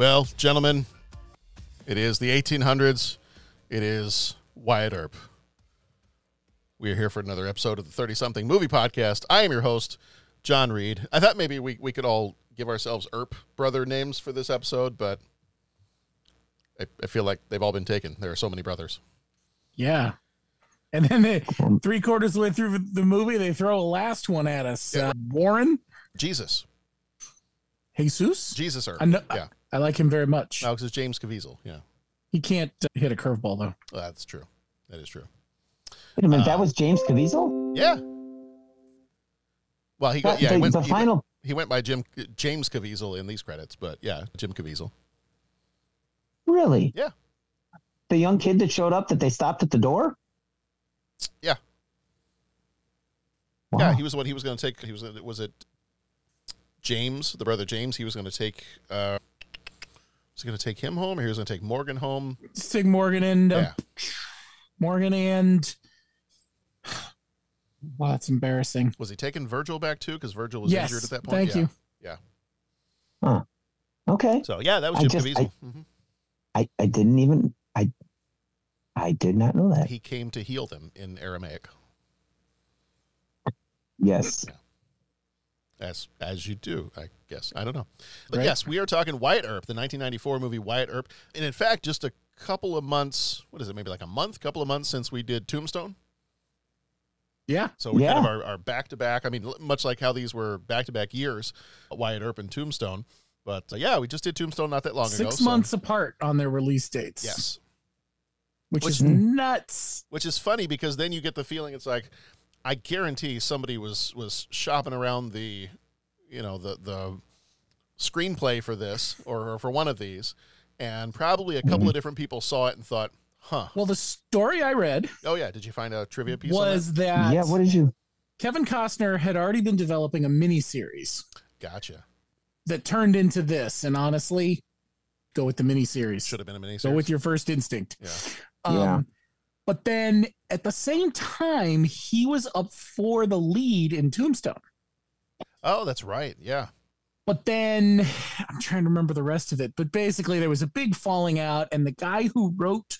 Well, gentlemen, it is the 1800s. It is Wyatt Earp. We are here for another episode of the 30 something movie podcast. I am your host, John Reed. I thought maybe we, we could all give ourselves Earp brother names for this episode, but I, I feel like they've all been taken. There are so many brothers. Yeah. And then they, three quarters of the way through the movie, they throw a last one at us. Uh, Warren, Jesus. Jesus, Jesus Earp. Know, yeah. I, I like him very much. No, because it's James Caviezel. Yeah. He can't uh, hit a curveball though. Well, that's true. That is true. Wait a minute, Uh, that was James Caviezel? Yeah. Well, he got yeah. the, he, went, the he, final. went, he went by Jim James Caviezel in these credits, but yeah, Jim Caviezel. Really? Yeah. The young kid that showed up that they stopped at the door? Yeah. Wow. Yeah, he was what he was going to take. He was was it James, the brother James. He was going to take. uh Was he going to take him home, or he was going to take Morgan home? Stig Morgan and uh, Yeah. Morgan and. Wow, that's embarrassing. Was he taking Virgil back too? Because Virgil was Yes, injured at that point. thank yeah. you. Yeah. Huh. Okay. So yeah, that was I Jim just- Caviezel. Mhm. I, I didn't even I I did not know that. He came to heal them in Aramaic, Yes. as as you do, I guess. I don't know, but Right. yes, we are talking Wyatt Earp, the 1994 movie Wyatt Earp, and in fact, just a couple of months. What is it? Maybe like a month, couple of months since we did Tombstone. Yeah. So we kind of are, are back to back. I mean, much like how these were back to back years, Wyatt Earp and Tombstone. But uh, yeah, we just did Tombstone not that long ago. Six so- months apart on their release dates. Yes. Which, Which- is nuts. which is funny because then you get the feeling it's like I guarantee somebody was was shopping around the you know the the screenplay for this or, or for one of these and probably a couple of different people saw it and thought huh Well, the story I read oh yeah did you find a trivia piece was on that Yeah, what did you Kevin Costner had already been developing a mini series gotcha that turned into this. And honestly, go with the mini series. should have been a mini Go with your first instinct. yeah Um, Yeah. But then at the same time, he was up for the lead in Tombstone. Oh that's right yeah But then I'm trying to remember the rest of it. But basically, there was a big falling out, and the guy who wrote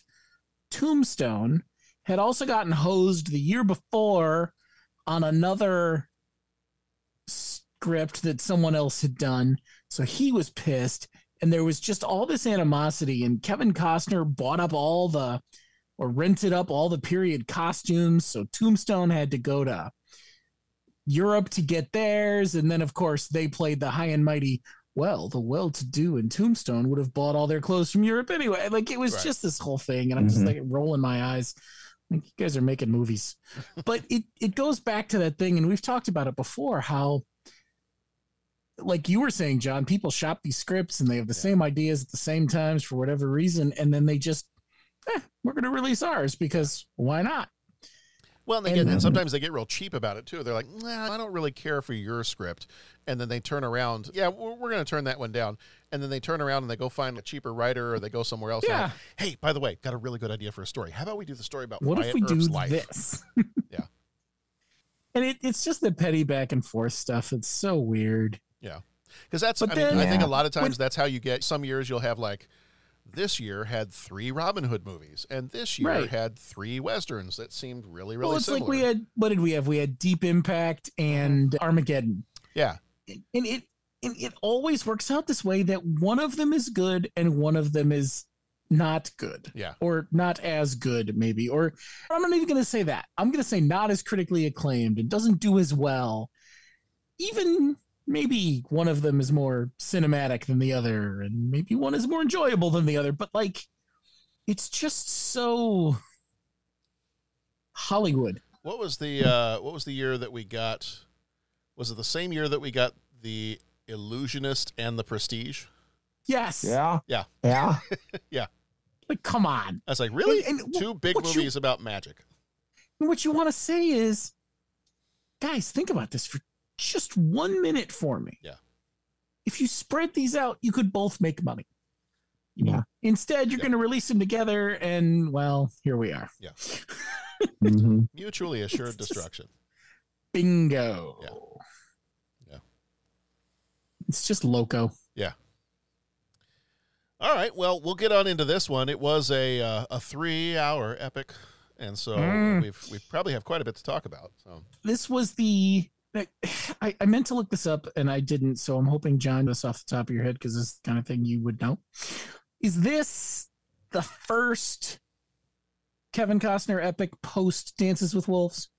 Tombstone had also gotten hosed the year before on another script that someone else had done. So he was pissed, and there was just all this animosity. And Kevin Costner bought up all the or rented up all the period costumes. So Tombstone had to go to Europe to get theirs. And then, of course, they played the high and mighty. Well, the well to do in Tombstone would have bought all their clothes from Europe anyway. Like it was Right. just this whole thing. And I'm just Mhm. like rolling my eyes. Like you guys are making movies. but it, it goes back to that thing. And we've talked about it before how, like you were saying, John, people shop these scripts and they have the same ideas at the same times for whatever reason. And then they just, eh, we're going to release ours because why not? Well and they And get and sometimes they get real cheap about it too they're like nah, i don't really care for your script and then they turn around yeah we're, we're going to turn that one down and then they turn around and they go find a cheaper writer or they go somewhere else and Yeah. like, hey by the way got a really good idea for a story how about we do the story about what Wyatt if we Earp's do life this? Yeah. And it, it's just the petty back and forth stuff. It's so weird. Yeah. Because that's I, mean, then- I think a lot of times When- that's how you get some years you'll have like this year had three Robin Hood movies, and this year Right. had three westerns that seemed really, really well, it's similar. like we had what did we have? We had Deep Impact and mm-hmm. Armageddon. Yeah. and it and it always works out this way that one of them is good and one of them is not good Yeah. or not as good maybe or i'm not even going to say that i'm going to say not as critically acclaimed and doesn't do as well even maybe one of them is more cinematic than the other and maybe one is more enjoyable than the other but like it's just so hollywood What was the uh, what was the year that we got? Was it the same year that we got the Illusionist and the Prestige? yes Yeah. Yeah. Yeah. yeah. like come on I was like, really? And- and Two big what you- movies about magic. And what you want to say is, guys, think about this for just one minute for me. Yeah. If you spread these out, you could both make money. Yeah. Instead, you're going to release them together, and well, here we are. Yeah. hmm Mutually assured destruction. Bingo. Yeah. Yeah. It's just loco. Yeah. All right. Well, we'll get on into this one. It was a uh, a three hour epic, and so Mm. we've we probably have quite a bit to talk about. So This was the. I, I meant to look this up and I didn't, so I'm hoping John this off the top of your head because this is the kind of thing you would know. Is this the first Kevin Costner epic post Dances with Wolves?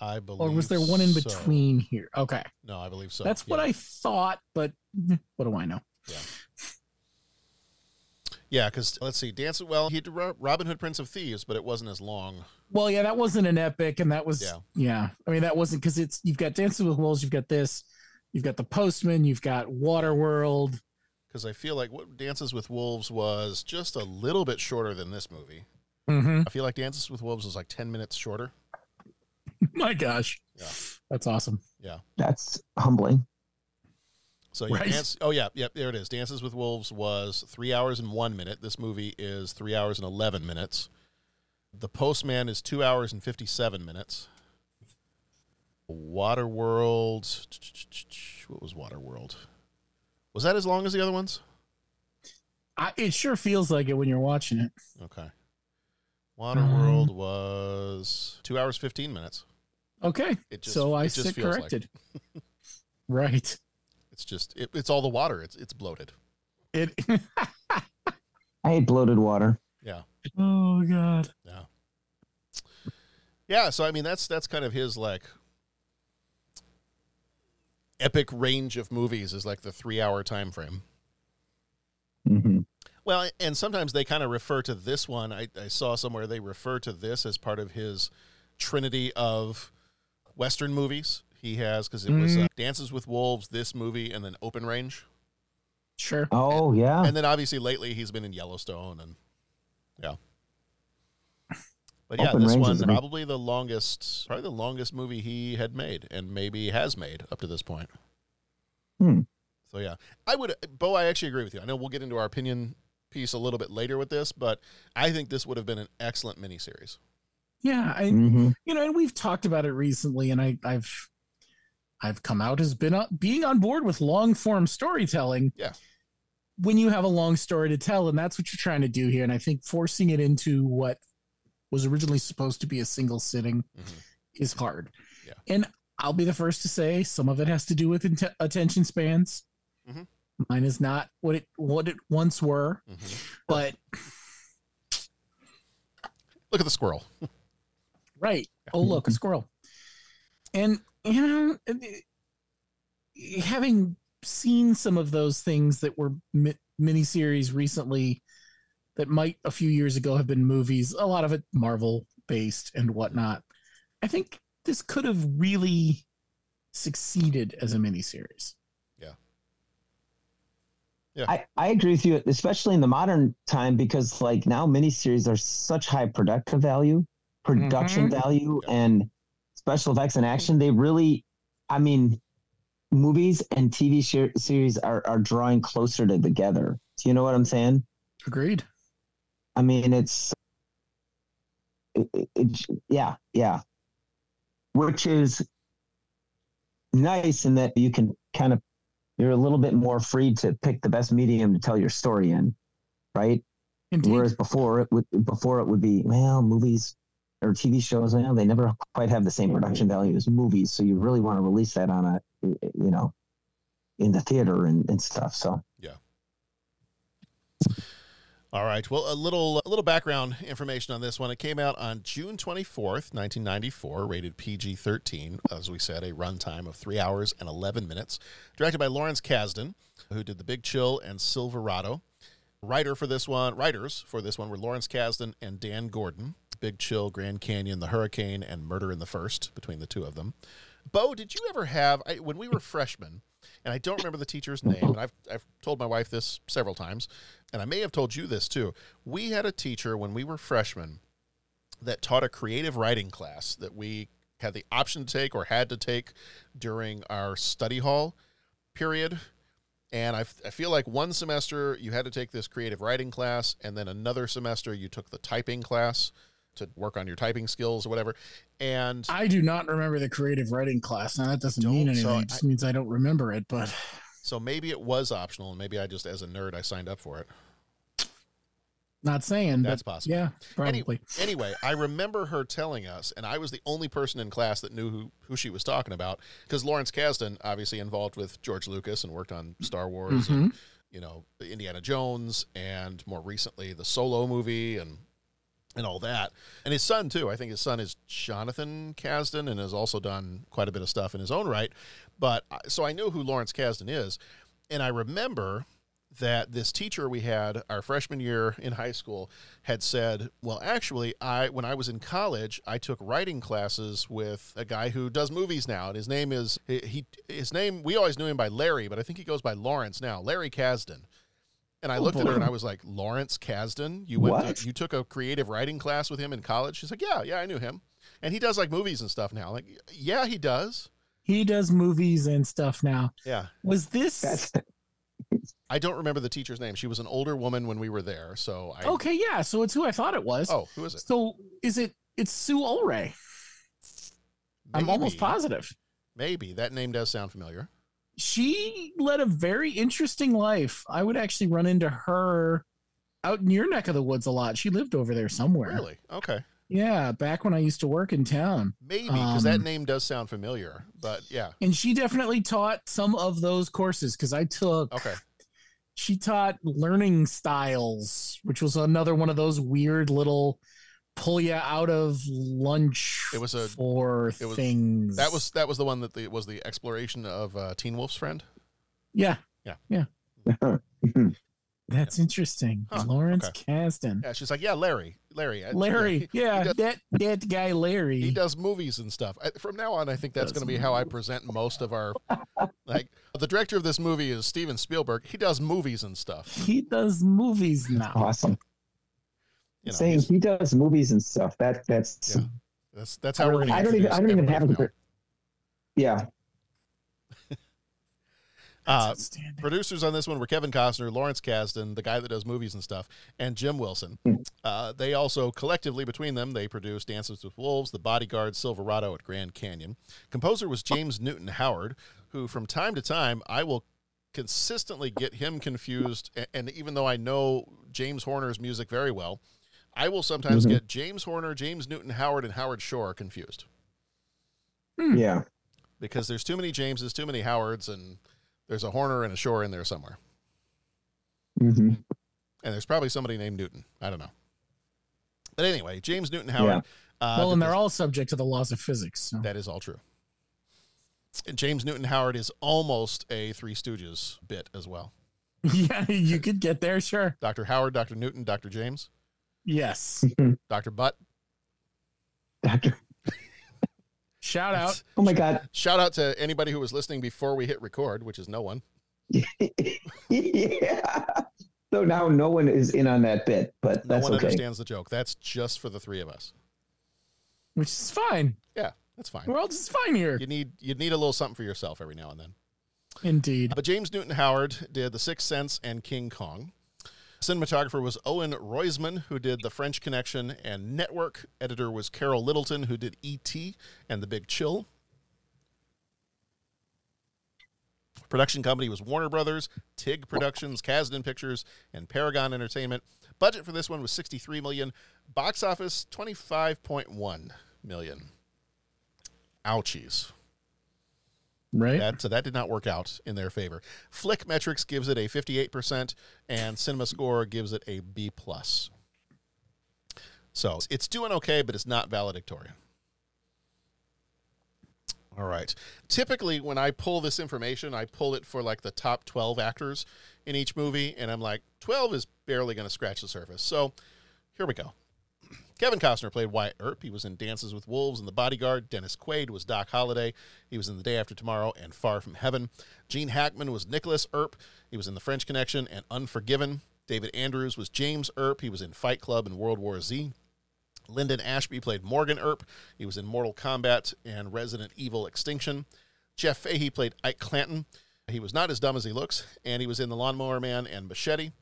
I believe. Or was there one in so. between here? Okay. No, I believe so. That's what I thought, but eh, what do I know? Yeah, Yeah, because let's see, Dance. Well, he did Robin Hood, Prince of Thieves, but it wasn't as long. Well, yeah, that wasn't an epic, and that was Yeah. yeah. I mean, that wasn't because it's you've got Dances with Wolves, you've got this, you've got the Postman, you've got Waterworld. Because I feel like what Dances with Wolves was just a little bit shorter than this movie. Mm-hmm. I feel like Dances with Wolves was like ten minutes shorter. My gosh, Yeah. that's awesome. Yeah. That's humbling. So yeah, Right. dance, oh yeah, yep, there it is. Dances with Wolves was three hours and one minute. This movie is three hours and eleven minutes. The Postman is two hours and fifty-seven minutes. Waterworld, what was Waterworld? Was that as long as the other ones? I, it sure feels like it when you're watching it. Okay. Waterworld Um, was two hours fifteen minutes. Okay, It just- so I it just sit feels like corrected. right. It's just it, it's all the water. It's it's bloated. It. I hate bloated water. Yeah. oh God. Yeah. Yeah, so I mean that's that's kind of his like epic range of movies is like the 3-hour time frame. hmm Well, and sometimes they kind of refer to this one. I, I saw somewhere they refer to this as part of his trinity of Western movies. He has because it was uh, Dances with Wolves, this movie, and then Open Range. Sure. Oh yeah. And then obviously lately he's been in Yellowstone and yeah. But yeah, Open this Range one is a big- probably the longest, probably the longest movie he had made, and maybe has made up to this point. Hmm. So yeah, I would, Bo. I actually agree with you. I know we'll get into our opinion piece a little bit later with this, but I think this would have been an excellent miniseries. Yeah, I, hmm you know, and we've talked about it recently, and I, I've, I've come out as been on, being on board with long form storytelling. Yeah. When you have a long story to tell, and that's what you're trying to do here, and I think forcing it into what was originally supposed to be a single sitting Mhm. is hard. Yeah. And I'll be the first to say some of it has to do with int- attention spans. Mhm. Mine is not what it what it once were, Mhm. but Look at the squirrel. Right. Oh, look, a squirrel. And, you know, having seen some of those things that were mi- miniseries recently that might a few years ago have been movies, a lot of it Marvel based and whatnot, I think this could have really succeeded as a miniseries. Yeah. Yeah. I, I agree with you, especially in the modern time, because like now miniseries are such high productive value, production Mhm. value, and special effects and action. They really, I mean, movies and TV series are, are drawing closer to together. Do you know what I'm saying? Agreed. I mean, it's, it, it, it- yeah, yeah. Which is nice in that you can kind of, you're a little bit more free to pick the best medium to tell your story in, right? Indeed. Whereas before it would, before it would be, well, movies, or TV shows, know, they never quite have the same mm-hmm. production value as movies. So you really want to release that on a, you know, in the theater and, and stuff. So Yeah. All right. Well, a little a little background information on this one. It came out on June 24th, 1994, rated PG-13. As we said, a runtime of 3 hours and 11 minutes. Directed by Lawrence Kasdan, who did The Big Chill and Silverado. Writer for this one, writers for this one were Lawrence Kasdan and Dan Gordon. Big Chill, Grand Canyon, The Hurricane, and Murder in the First between the two of them. Bo, did you ever have I, when we were freshmen? And I don't remember the teacher's name. And I've I've told my wife this several times, and I may have told you this too. We had a teacher when we were freshmen that taught a creative writing class that we had the option to take or had to take during our study hall period. And I, f- I feel like one semester you had to take this creative writing class, and then another semester you took the typing class to work on your typing skills or whatever. And I do not remember the creative writing class. Now that doesn't mean anything. so it just means I don't remember it. But so maybe it was optional, and maybe I just, as a nerd, I signed up for it. not saying That's possible. Yeah, probably. Anyway, I remember her telling us, and I was the only person in class that knew who, who she was talking about, because Lawrence Kasdan, obviously involved with George Lucas and worked on Star Wars and, mm-hmm. you know, Indiana Jones, and more recently the Solo movie and and all that. And his son too. I think his son is Jonathan Kasdan and has also done quite a bit of stuff in his own right. But so I knew who Lawrence Kasdan is, and I remember that this teacher we had our freshman year in high school had said, "Well, actually, I when I was in college, I took writing classes with a guy who does movies now, and his name is he, his name we always knew him by Larry, but I think he goes by Lawrence now, Larry Kasdan." And I oh, looked at her and I was like, "Lawrence Kasdan, you went What? to, you took a creative writing class with him in college?" She's like, "Yeah, yeah, I knew him." And he does like movies and stuff now. Like, "Yeah, he does." He does movies and stuff now. Yeah. Was this that's I don't remember the teacher's name. She was an older woman when we were there, so I okay? Yeah, so it's who I thought it was. Oh, who is it? So is it? It's Sue Ulray. I'm almost positive. Maybe that name does sound familiar. She led a very interesting life. I would actually run into her out in your neck of the woods a lot. She lived over there somewhere. Really? Okay. Yeah, back when I used to work in town. Maybe because that Um, name does sound familiar. But yeah. And she definitely taught some of those courses because I took. Okay. She taught learning styles, which was another one of those weird little pull you out of lunch. It was a- for it was- things. That was that was the one that the, was the exploration of uh, Teen Wolf's friend. yeah, Yeah. yeah. That's interesting. Huh, Lawrence okay. Kasdan. Yeah, she's like, yeah, Larry, Larry, Larry, he yeah, does- that that guy Larry. He does movies and stuff. I, from now on, I think that's going to be how I present most of our. like the director of this movie is Steven Spielberg. He does movies and stuff. He does movies now. awesome. You know, Saying he does movies and stuff. That that's Yeah. that's that's how we're going to. I don't even I don't even have a yeah. Uh, producers on this one were Kevin Costner, Lawrence Kasdan, the guy that does movies and stuff, and Jim Wilson. Uh, they also collectively between them they produced Dances with Wolves, The Bodyguard, Silverado at Grand Canyon. Composer was James Newton Howard, who from time to time I will consistently get him confused. a- And even though I know James Horner's music very well, I will sometimes Mhm. get James Horner, James Newton Howard, and Howard Shore confused Yeah. because there's too many Jameses, too many Howards, and there's a Horner and a Shore in there somewhere. hmm and there's probably somebody named Newton. I don't know. But anyway, James Newton Howard. Uh, well, and they're all subject to the laws of physics. So. that is all true. And James Newton Howard is almost a Three Stooges bit as well. yeah, you could get there, sure. Dr. Howard, Dr. Newton, Dr. James, Yes. Mm-hmm. Dr. Butt. Doctor. Shout out. Oh my God. Shout out to anybody who was listening before we hit record, which is no one. yeah. So now no one is in on that bit, but No that's one okay. understands the joke. That's just for the three of us. Which is fine. Yeah, that's fine. We're all just fine here. You need you need a little something for yourself every now and then. Indeed. But James Newton Howard did The Sixth Sense and King Kong. Cinematographer was Owen Roizman, who did The French Connection and Network. Editor was Carol Littleton, who did E.T. and The Big Chill. Production company was Warner Brothers, TIG Productions, Kasdan Pictures, and Paragon Entertainment. Budget for this one was 63 million. Box office 25.1 million. Ouchies. Right. That, so that did not work out in their favor. Flick Metrics gives it a 58%, and Cinema Score gives it a B plus. So it's doing okay, but it's not valedictorian. All right. Typically, when I pull this information, I pull it for like the top 12 actors in each movie, and I'm like, 12 is barely going to scratch the surface. So here we go. Kevin Costner played Wyatt Earp. He was in Dances with Wolves and The Bodyguard. Dennis Quaid was Doc Holliday. He was in The Day After Tomorrow and Far From Heaven. Gene Hackman was Nicholas Earp. He was in The French Connection and Unforgiven. David Andrews was James Earp. He was in Fight Club and World War Z. Linden Ashby played Morgan Earp. He was in Mortal Kombat and Resident Evil Extinction. Jeff Fahey played Ike Clanton. He was not as dumb as he looks, and he was in The Lawnmower Man and Machete.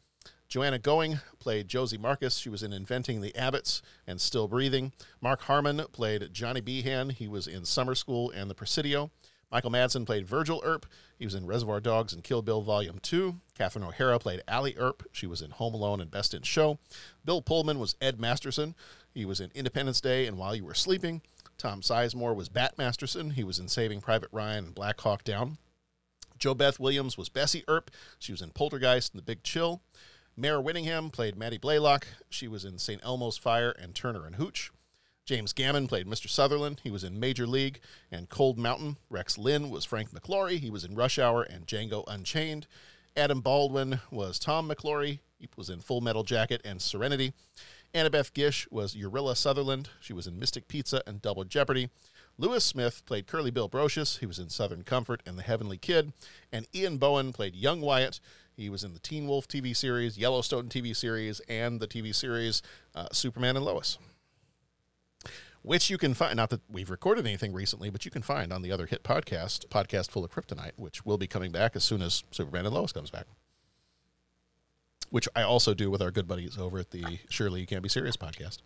Joanna Going played Josie Marcus. She was in Inventing the Abbotts and Still Breathing. Mark Harmon played Johnny Behan. He was in Summer School and The Presidio. Michael Madsen played Virgil Earp. He was in Reservoir Dogs and Kill Bill Volume 2. Catherine O'Hara played Allie Earp. She was in Home Alone and Best in Show. Bill Pullman was Ed Masterson. He was in Independence Day and While You Were Sleeping. Tom Sizemore was Bat Masterson. He was in Saving Private Ryan and Black Hawk Down. JoBeth Williams was Bessie Earp. She was in Poltergeist and The Big Chill. Mare Winningham played Maddie Blaylock. She was in St. Elmo's Fire and Turner and Hooch. James Gammon played Mr. Sutherland. He was in Major League and Cold Mountain. Rex Linn was Frank McLaury. He was in Rush Hour and Django Unchained. Adam Baldwin was Tom McLaury. He was in Full Metal Jacket and Serenity. Annabeth Gish was Urilla Sutherland. She was in Mystic Pizza and Double Jeopardy. Lewis Smith played Curly Bill Brocius. He was in Southern Comfort and The Heavenly Kid. And Ian Bohen played Young Wyatt. He was in the Teen Wolf TV series, Yellowstone TV series, and the TV series uh, Superman and Lois. Which you can find, not that we've recorded anything recently, but you can find on the other hit podcast, Podcast Full of Kryptonite, which will be coming back as soon as Superman and Lois comes back. Which I also do with our good buddies over at the Surely You Can't Be Serious podcast.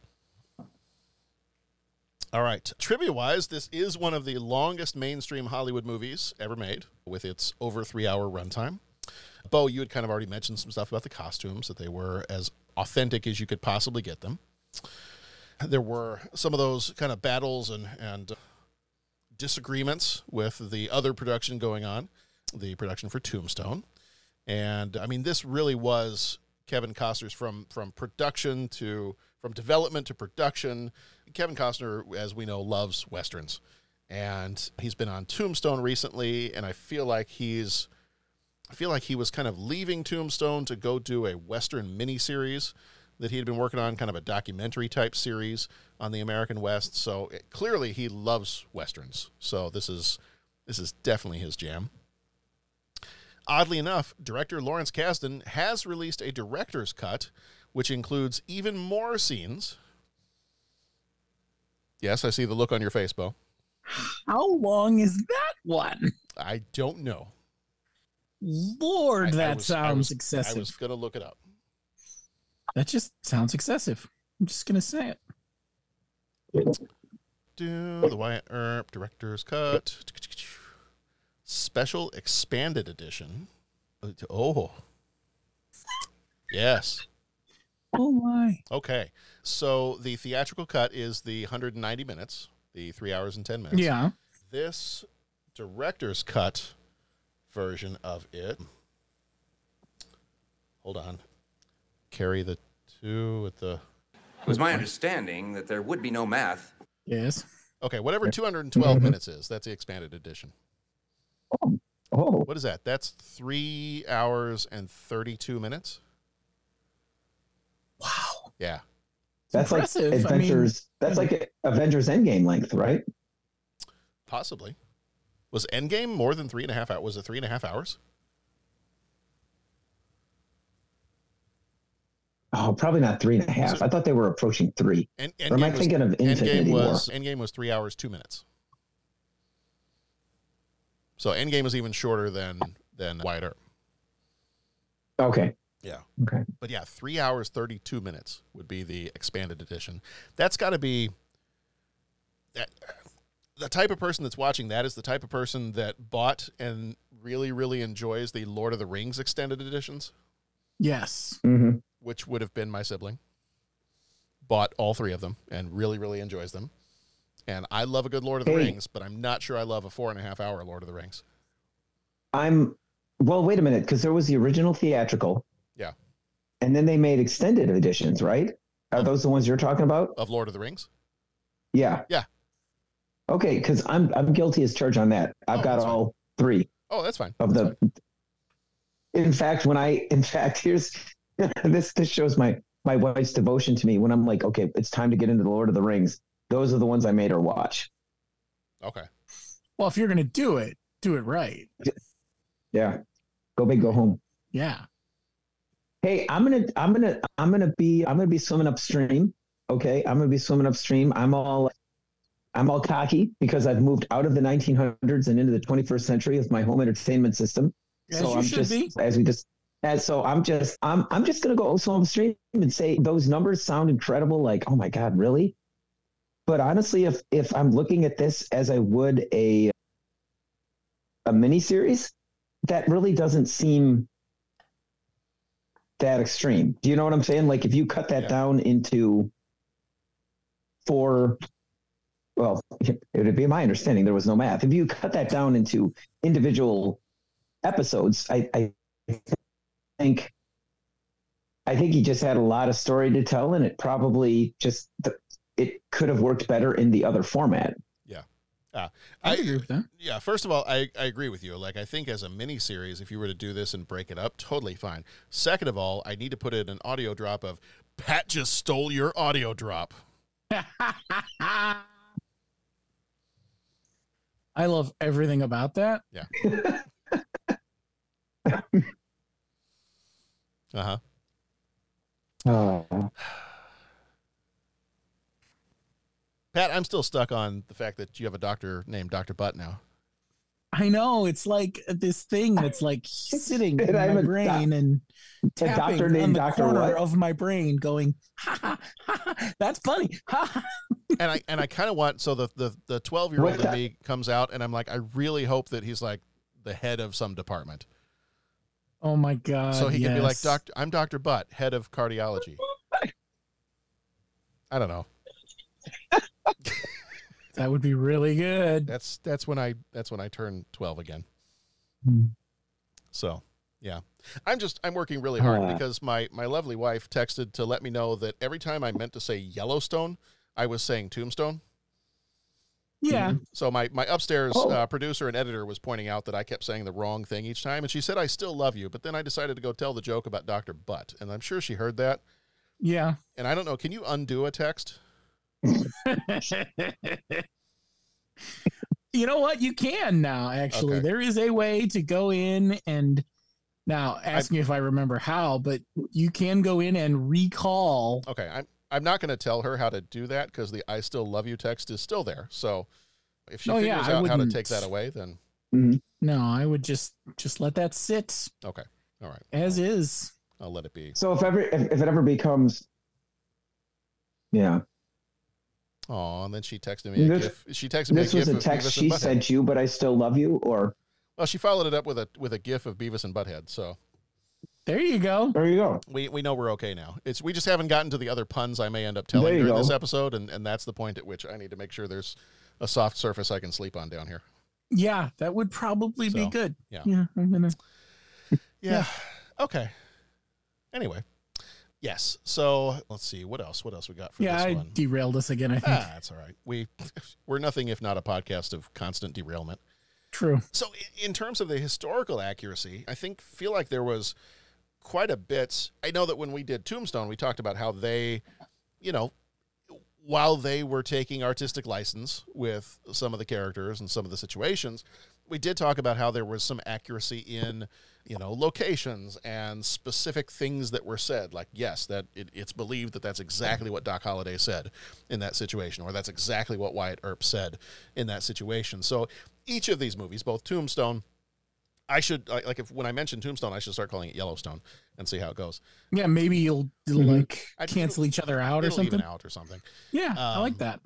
All right. Trivia wise, this is one of the longest mainstream Hollywood movies ever made with its over three hour runtime. Bo, you had kind of already mentioned some stuff about the costumes, that they were as authentic as you could possibly get them. There were some of those kind of battles and, and disagreements with the other production going on, the production for Tombstone. And I mean, this really was Kevin Costner's from from production to from development to production. Kevin Costner, as we know, loves westerns, and he's been on Tombstone recently, and I feel like he's I feel like he was kind of leaving Tombstone to go do a Western miniseries that he had been working on, kind of a documentary type series on the American West. So it, clearly he loves westerns. So this is this is definitely his jam. Oddly enough, director Lawrence Kasdan has released a director's cut, which includes even more scenes. Yes, I see the look on your face, Bo. How long is that one? I don't know. Lord, I- I that was- I sounds was- excessive. I was gonna look it up. That just sounds excessive. I'm just gonna say it. Do the Wyatt Earp director's cut. Special expanded edition. Oh. Yes. Oh my. Okay. So the theatrical cut is the 190 minutes, the three hours and 10 minutes. Yeah. This director's cut version of it. Hold on. Carry the two with the. It was my understanding that there would be no math. Yes. Okay, whatever 212 Mhm. minutes is, that's the expanded edition. Oh. oh. What is that? That's three hours and 32 minutes? Wow. Yeah. That's impressive. I like mean- that's like Avengers Endgame length, right? Possibly. Was Endgame more than three and a half hours? Was it three and a half hours? Oh, probably not three and a half. I thought they were approaching three. Or am I was- thinking of Infinity Endgame War? was Endgame was three hours two minutes. So Endgame was even shorter than than Wyatt Earp. Okay. Yeah. Okay. But yeah, three hours thirty two minutes would be the expanded edition. That's got to be that the type of person that's watching that is the type of person that bought and really, really enjoys the Lord of the Rings extended editions, Yes. Mm-hmm. which would have been my sibling. Bought all three of them and really, really enjoys them. And I love a good Lord of the Hey. Rings, but I'm not sure I love a four and a half hour Lord of the Rings. I'm well. Wait a minute, because there was the original theatrical, Yeah. and then they made extended editions, right? Are those the ones you're talking about? Of Lord of the Rings? Yeah. Yeah. Okay, because I'm I'm guilty as charged on that. I've Oh, got that's all three Oh, that's fine. of the. In fact, when I in fact here's this this shows my my wife's devotion to me when I'm like, okay, it's time to get into the Lord of the Rings. Those are the ones I made her watch. Okay. Well, if you're gonna do it, do it right. Yeah, go big, go home. Yeah. Hey, I'm gonna, I'm gonna, I'm gonna be, I'm gonna be swimming upstream. Okay, I'm gonna be swimming upstream. I'm all, I'm all cocky because I've moved out of the 1900s and into the 21st century with my home entertainment system. As so you I'm just, be. as we just, as so I'm just, I'm, I'm just gonna go swim stream and say those numbers sound incredible. Like, oh my god, really? But honestly, if if I'm looking at this as I would a a mini series, that really doesn't seem that extreme. Do you know what I'm saying? Like if you cut that Yeah. down into four, well, it would be my understanding there was no math. If you cut that down into individual episodes, I, I think I think he just had a lot of story to tell, and it probably just it could have worked better in the other format. Yeah. Uh, I agree with that. Yeah, first of all, I, I agree with you. Like, I think as a mini series, if you were to do this and break it up, totally fine. Second of all, I need to put in an audio drop of Pat just stole your audio drop. I love everything about that. Yeah. Uh huh. Oh. Pat, I'm still stuck on the fact that you have a doctor named Dr. Butt now. I know it's like this thing that's like sitting in I'm my a doc- brain and a tapping doctor on named the Dr. corner what? of my brain, going, ha, ha, ha, ha, "That's funny." Ha, ha. and I and I kind of want so the the the 12 year old What in me comes out and I'm like I really hope that he's like the head of some department. Oh my god! so he can be like doctor I'm Dr. Butt, head of cardiology. I don't know. That would be really good. That's that's when I that's when I turn 12 again. Hmm. So, yeah. I'm just I'm working really hard Uh. because my my lovely wife texted to let me know that every time I meant to say Yellowstone, I was saying Tombstone. Yeah. So my my upstairs Oh. uh, producer and editor was pointing out that I kept saying the wrong thing each time, and she said I still love you. But then I decided to go tell the joke about Doctor Butt, and I'm sure she heard that. Yeah. And I don't know. Can you undo a text? you know what? You can now. Actually, Okay. there is a way to go in and now ask me if I remember how, but you can go in and recall. Okay, I'm I'm not going to tell her how to do that because the "I still love you" text is still there. So if she Oh, figures I out how to take that away, then mm-hmm. No, I would just just let that sit okay, all right, as is. I'll let it be. So if ever if, if it ever becomes, yeah, Oh, and then she texted me a This- gif. She texted me this a was a text she sent you, but I still love you. Or Well, she followed it up with a with a gif of Beavis and Butthead. So There you go. there you go. we we know we're okay now. It's we just haven't gotten to the other puns I may end up telling during go. this episode, and and that's the point at which I need to make sure there's a soft surface I can sleep on down here. Yeah, that would probably be good. yeah. Yeah, I'm gonna. Yeah. Okay. Anyway. Yes. So let's see what else. What else we got for Yeah, this I one? derailed us again. I think. Ah, that's all right. We we're nothing if not a podcast of constant derailment. True. So in terms of the historical accuracy, I think feel like there was quite a bit. I know that when we did Tombstone, we talked about how they, you know, while they were taking artistic license with some of the characters and some of the situations, we did talk about how there was some accuracy in, you know, locations and specific things that were said. Like, yes, that it, it's believed that that's exactly what Doc Holliday said in that situation, or that's exactly what Wyatt Earp said in that situation. So each of these movies, both Tombstone, I should like like if when I mention Tombstone, I should start calling it Yellowstone and see how it goes. Yeah, maybe you'll, you'll like I- cancel each other out or something. out or something. Yeah, I like Um, that.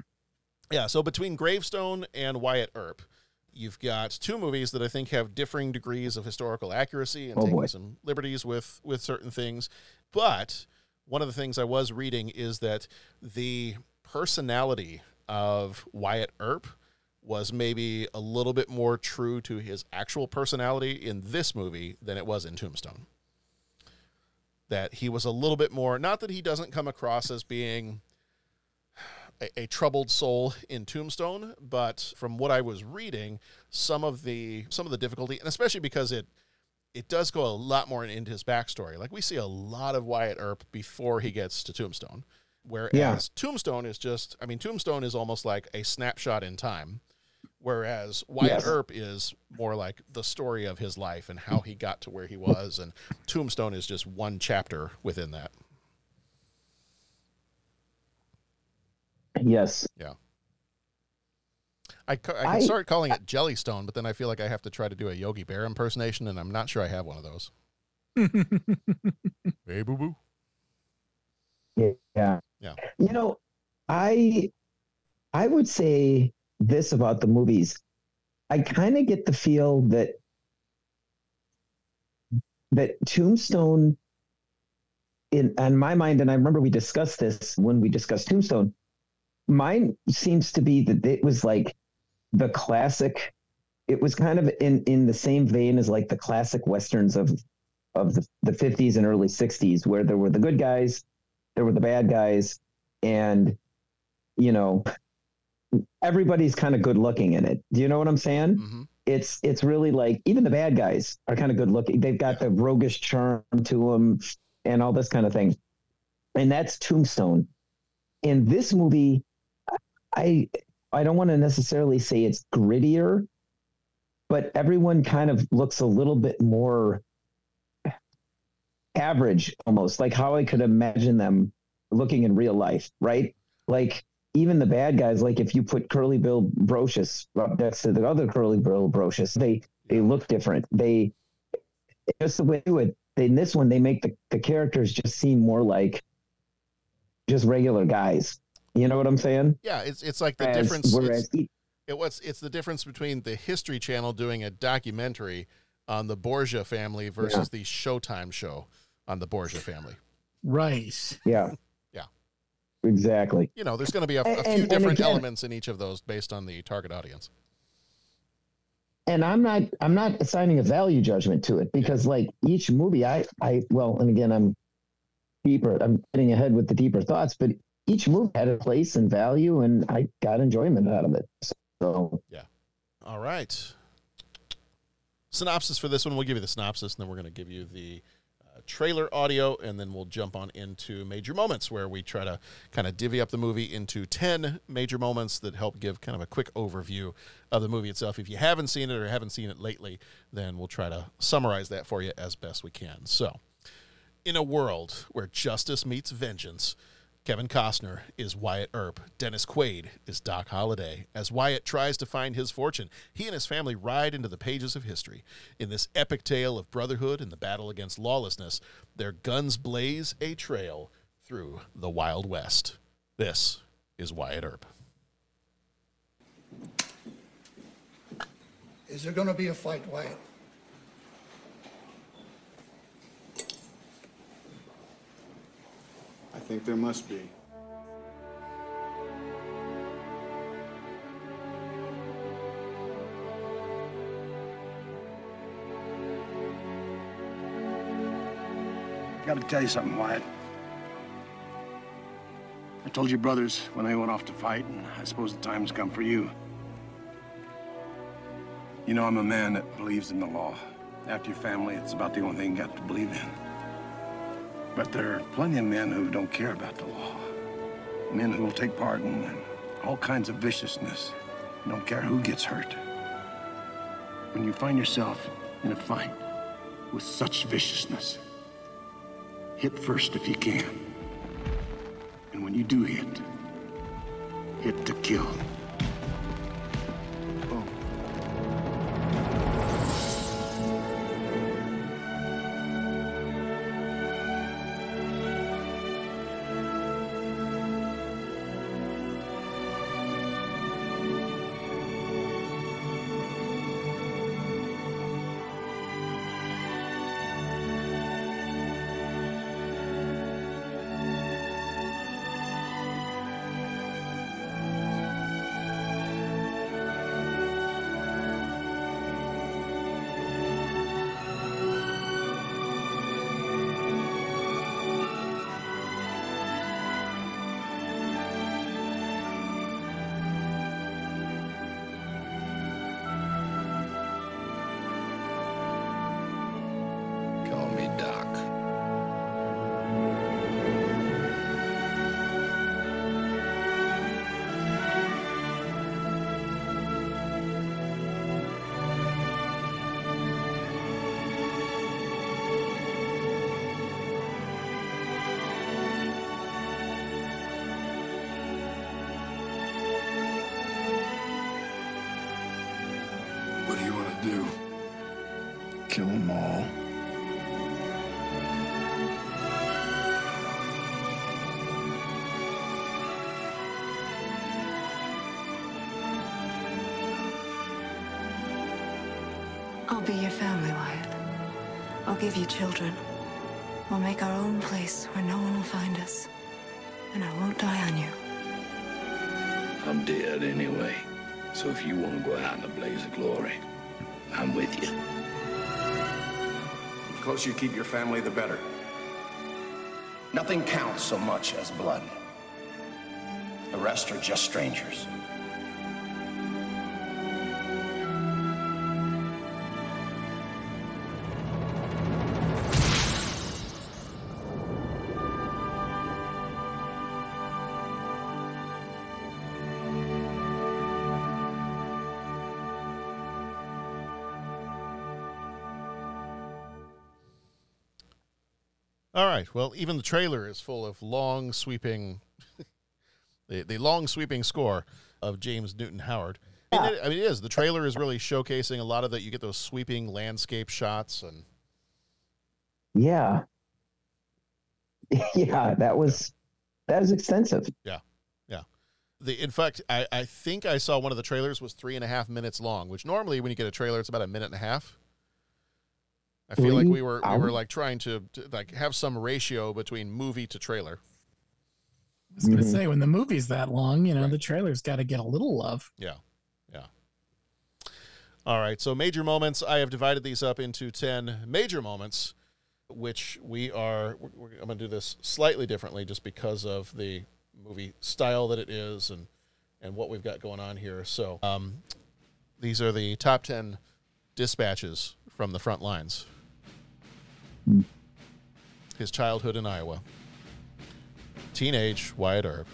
Yeah, so between Gravestone and Wyatt Earp, you've got two movies that I think have differing degrees of historical accuracy and Oh, taking boy. some liberties with with certain things. But one of the things I was reading is that the personality of Wyatt Earp was maybe a little bit more true to his actual personality in this movie than it was in Tombstone. That he was a little bit more, not that he doesn't come across as being a, a troubled soul in Tombstone, but from what I was reading, some of the some of the difficulty, and especially because it it does go a lot more into his backstory. Like we see a lot of Wyatt Earp before he gets to Tombstone, whereas Yeah. Tombstone is just I mean Tombstone is almost like a snapshot in time, whereas Wyatt Yes. Earp is more like the story of his life and how he got to where he was, and Tombstone is just one chapter within that. Yes. Yeah. I, ca- I can I- start calling it Jellystone, but then I feel like I have to try to do a Yogi Bear impersonation, and I'm not sure I have one of those. hey, boo boo. Yeah. Yeah. You know, I I would say this about the movies. I kind of get the feel that that Tombstone in on my mind, and I remember we discussed this when we discussed Tombstone. Mine seems to be that it was like the classic. It was kind of in in the same vein as like the classic westerns of of the, the 50s and early 60s where there were the good guys there were the bad guys and you know everybody's kind of good looking in it do you know what i'm saying Mm-hmm. it's it's really like even the bad guys are kind of good looking they've got the roguish charm to them and all this kind of thing and that's tombstone in this movie i i don't want to necessarily say it's grittier but everyone kind of looks a little bit more average almost like how i could imagine them looking in real life right? Like even the bad guys like if you put curly bill brocius up next to the other curly bill brocius they they look different. They just the way they do it in this one they make the, the characters just seem more like just regular guys you know what i'm saying Yeah, it's it's like the As- difference. whereas it's, it was it's the difference between the History Channel doing a documentary on the Borgia family versus the Showtime show on the Borgia family. Right. yeah Yeah. exactly You know, there's going to be a, a And- few and- and different again- elements in each of those based on the target audience. and I'm not I'm not assigning a value judgment to it because like each movie I I well and again I'm deeper I'm getting ahead with the deeper thoughts but each movie had a place and value and I got enjoyment out of it so Yeah. All right. Synopsis for this one. We'll give you the synopsis, and then we're going to give you the uh, trailer audio, and then we'll jump on into major moments where we try to kind of divvy up the movie into 10 major moments that help give kind of a quick overview of the movie itself. If you haven't seen it or haven't seen it lately, then we'll try to summarize that for you as best we can. So, in a world where justice meets vengeance, Kevin Costner is Wyatt Earp. Dennis Quaid is Doc Holliday. As Wyatt tries to find his fortune, he and his family ride into the pages of history. In this epic tale of brotherhood and the battle against lawlessness, their guns blaze a trail through the Wild West. This is Wyatt Earp. Is there going to be a fight, Wyatt? I think there must be. Got to tell you something, Wyatt. I told your brothers when they went off to fight, and I suppose the time's come for you. You know, I'm a man that believes in the law. After your family, it's about the only thing you got to believe in. But there are plenty of men who don't care about the law. Men who will take part in all kinds of viciousness. Don't care who gets hurt. When you find yourself in a fight with such viciousness, hit first if you can. And when you do hit, hit to kill. Kill them all. I'll be your family, Wyatt. I'll give you children. We'll make our own place where no one will find us. And I won't die on you. I'm dead anyway. So if you want to go out in a blaze of glory, I'm with you. Closer you keep your family, the better. Nothing counts so much as blood. The rest are just strangers. Right. Well, even the trailer is full of long sweeping, the, the long sweeping score of James Newton Howard. And it- I mean, it is. The trailer is really showcasing a lot of that. You get those sweeping landscape shots, and Yeah. Yeah, that was that was extensive. yeah, yeah. The in fact, I, I think I saw one of the trailers was three and a half minutes long, which normally when you get a trailer, it's about a minute and a half. I feel like we were we were like trying to, to like have some ratio between movie to trailer. I was gonna Mhm. say when the movie's that long, you know, the trailer's got to get a little love. Yeah. Yeah. All right. So, major moments. I have divided these up into 10 major moments, which we are, we're, we're- I'm going to do this slightly differently just because of the movie style that it is and, and what we've got going on here. So, um, these are the top 10 dispatches from the front lines. His childhood in Iowa. Teenage Wyatt Earp,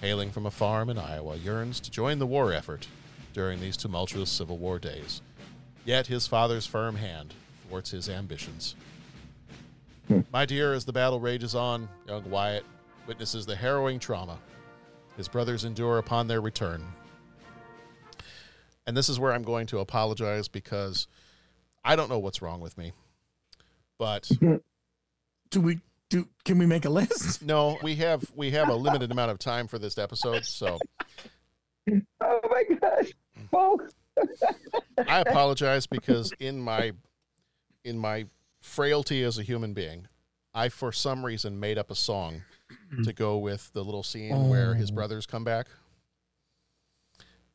hailing from a farm in Iowa, yearns to join the war effort during these tumultuous Civil War days. Yet his father's firm hand thwarts his ambitions. My dear, as the battle rages on, young Wyatt witnesses the harrowing trauma his brothers endure upon their return. And this is where I'm going to apologize because I don't know what's wrong with me. But Do we do? Can we make a list? no, we have we have a limited amount of time for this episode, so Oh my gosh. Oh. I apologize because in my in my frailty as a human being, I for some reason made up a song to go with the little scene where his Oh. brothers come back.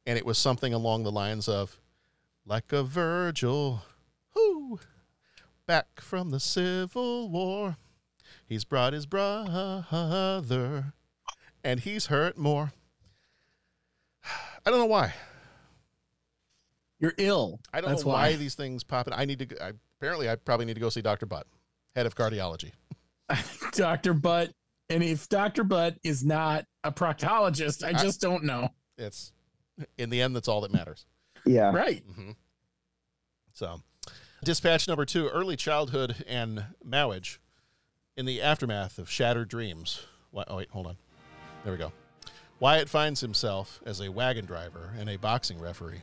And it was something along the lines of like a Virgil, whoo, back from the Civil War. He's brought his brother and he's hurt more. I don't know why. You're ill. I don't That's know why. why. these things pop in. I need to. I, apparently, I probably need to go see Doctor Butt, head of cardiology. Dr. Butt. And if Dr. Butt is not a proctologist, I I- just don't know. It's in the end, that's all that matters. Yeah. Right. Mm-hmm. So, dispatch number two: early childhood and marriage in the aftermath of shattered dreams. Why, oh wait, hold on. There we go. Wyatt finds himself as a wagon driver and a boxing referee.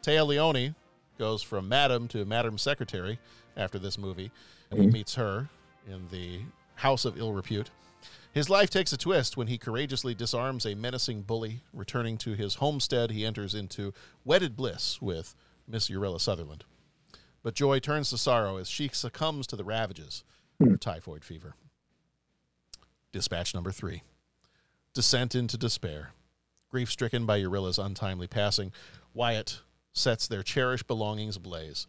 Téa Leoni goes from madam to madam secretary after this movie, and he meets her in the house of ill repute. His life takes a twist when he courageously disarms a menacing bully. Returning to his homestead, he enters into wedded bliss with Miss Urilla Sutherland. But joy turns to sorrow as she succumbs to the ravages of hmm. typhoid fever. Dispatch number three Descent into despair. Grief stricken by Urilla's untimely passing, Wyatt sets their cherished belongings ablaze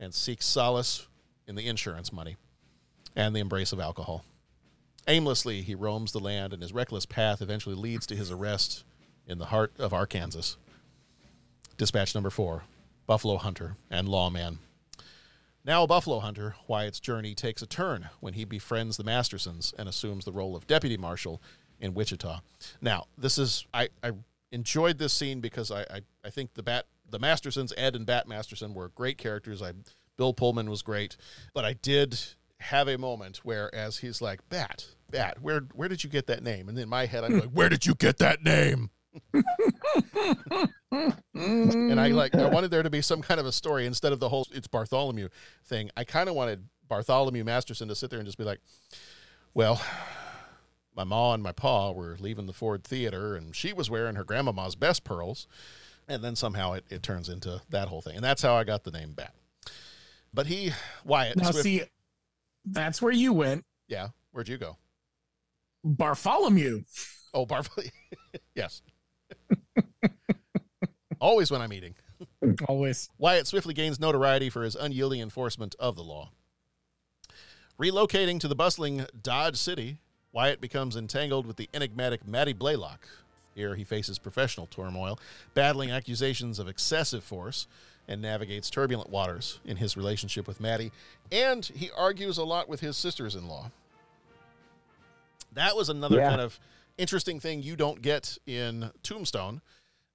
and seeks solace in the insurance money and the embrace of alcohol. Aimlessly, he roams the land, and his reckless path eventually leads to his arrest in the heart of Arkansas. Dispatch number four Buffalo Hunter and Lawman. Now a Buffalo Hunter, Wyatt's journey takes a turn when he befriends the Mastersons and assumes the role of deputy marshal in Wichita. Now, this is I, I enjoyed this scene because I, I, I think the Bat the Mastersons, Ed and Bat Masterson were great characters. I Bill Pullman was great, but I did have a moment where as he's like, Bat, Bat, where where did you get that name? And in my head I'm like, Where did you get that name? And I like I wanted there to be some kind of a story instead of the whole it's Bartholomew thing. I kind of wanted Bartholomew Masterson to sit there and just be like, "Well, my ma and my pa were leaving the Ford Theater, and she was wearing her grandmama's best pearls," and then somehow it, it turns into that whole thing, and that's how I got the name Bat. But he Wyatt Now, Swift, see, that's where you went. yeah, where'd you go? Bartholomew. Oh, Bartholomew, yes. Always when I'm eating. Always. Wyatt swiftly gains notoriety for his unyielding enforcement of the law. Relocating to the bustling Dodge City, Wyatt becomes entangled with the enigmatic Mattie Blaylock. Here he faces professional turmoil, battling accusations of excessive force, and navigates turbulent waters in his relationship with Mattie, and he argues a lot with his sisters in law. That was another Yeah. kind of interesting thing you don't get in Tombstone.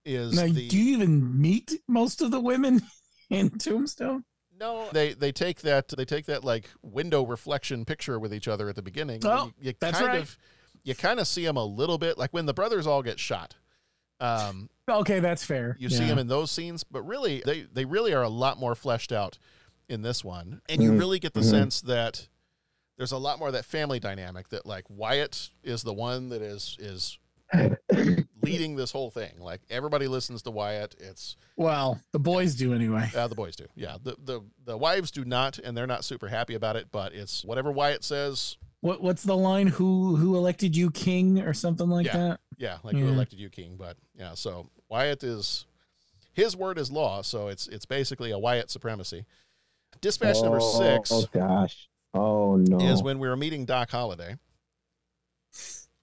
Is Now, the do you even meet most of the women in Tombstone? No, they they take that they take that like window reflection picture with each other at the beginning. Oh, you, you that's kind right. of you kind of see them a little bit like when the brothers all get shot. Um, Okay, that's fair. you see them in those scenes, but really they they really are a lot more fleshed out in this one, and you Mhm. really get the Mhm. sense that there's a lot more of that family dynamic. That like Wyatt is the one that is is leading this whole thing. Like everybody listens to Wyatt. It's Well, the boys do anyway. uh, the boys do. Yeah. The, the the wives do not, and they're not super happy about it. But it's whatever Wyatt says. What What's the line? Who Who elected you king or something like yeah. that? Yeah. Like who elected you king? But yeah. So Wyatt is his word is law. So it's it's basically a Wyatt supremacy. Dispatch number Oh, six Oh gosh. Oh no. is when we were meeting Doc Holliday.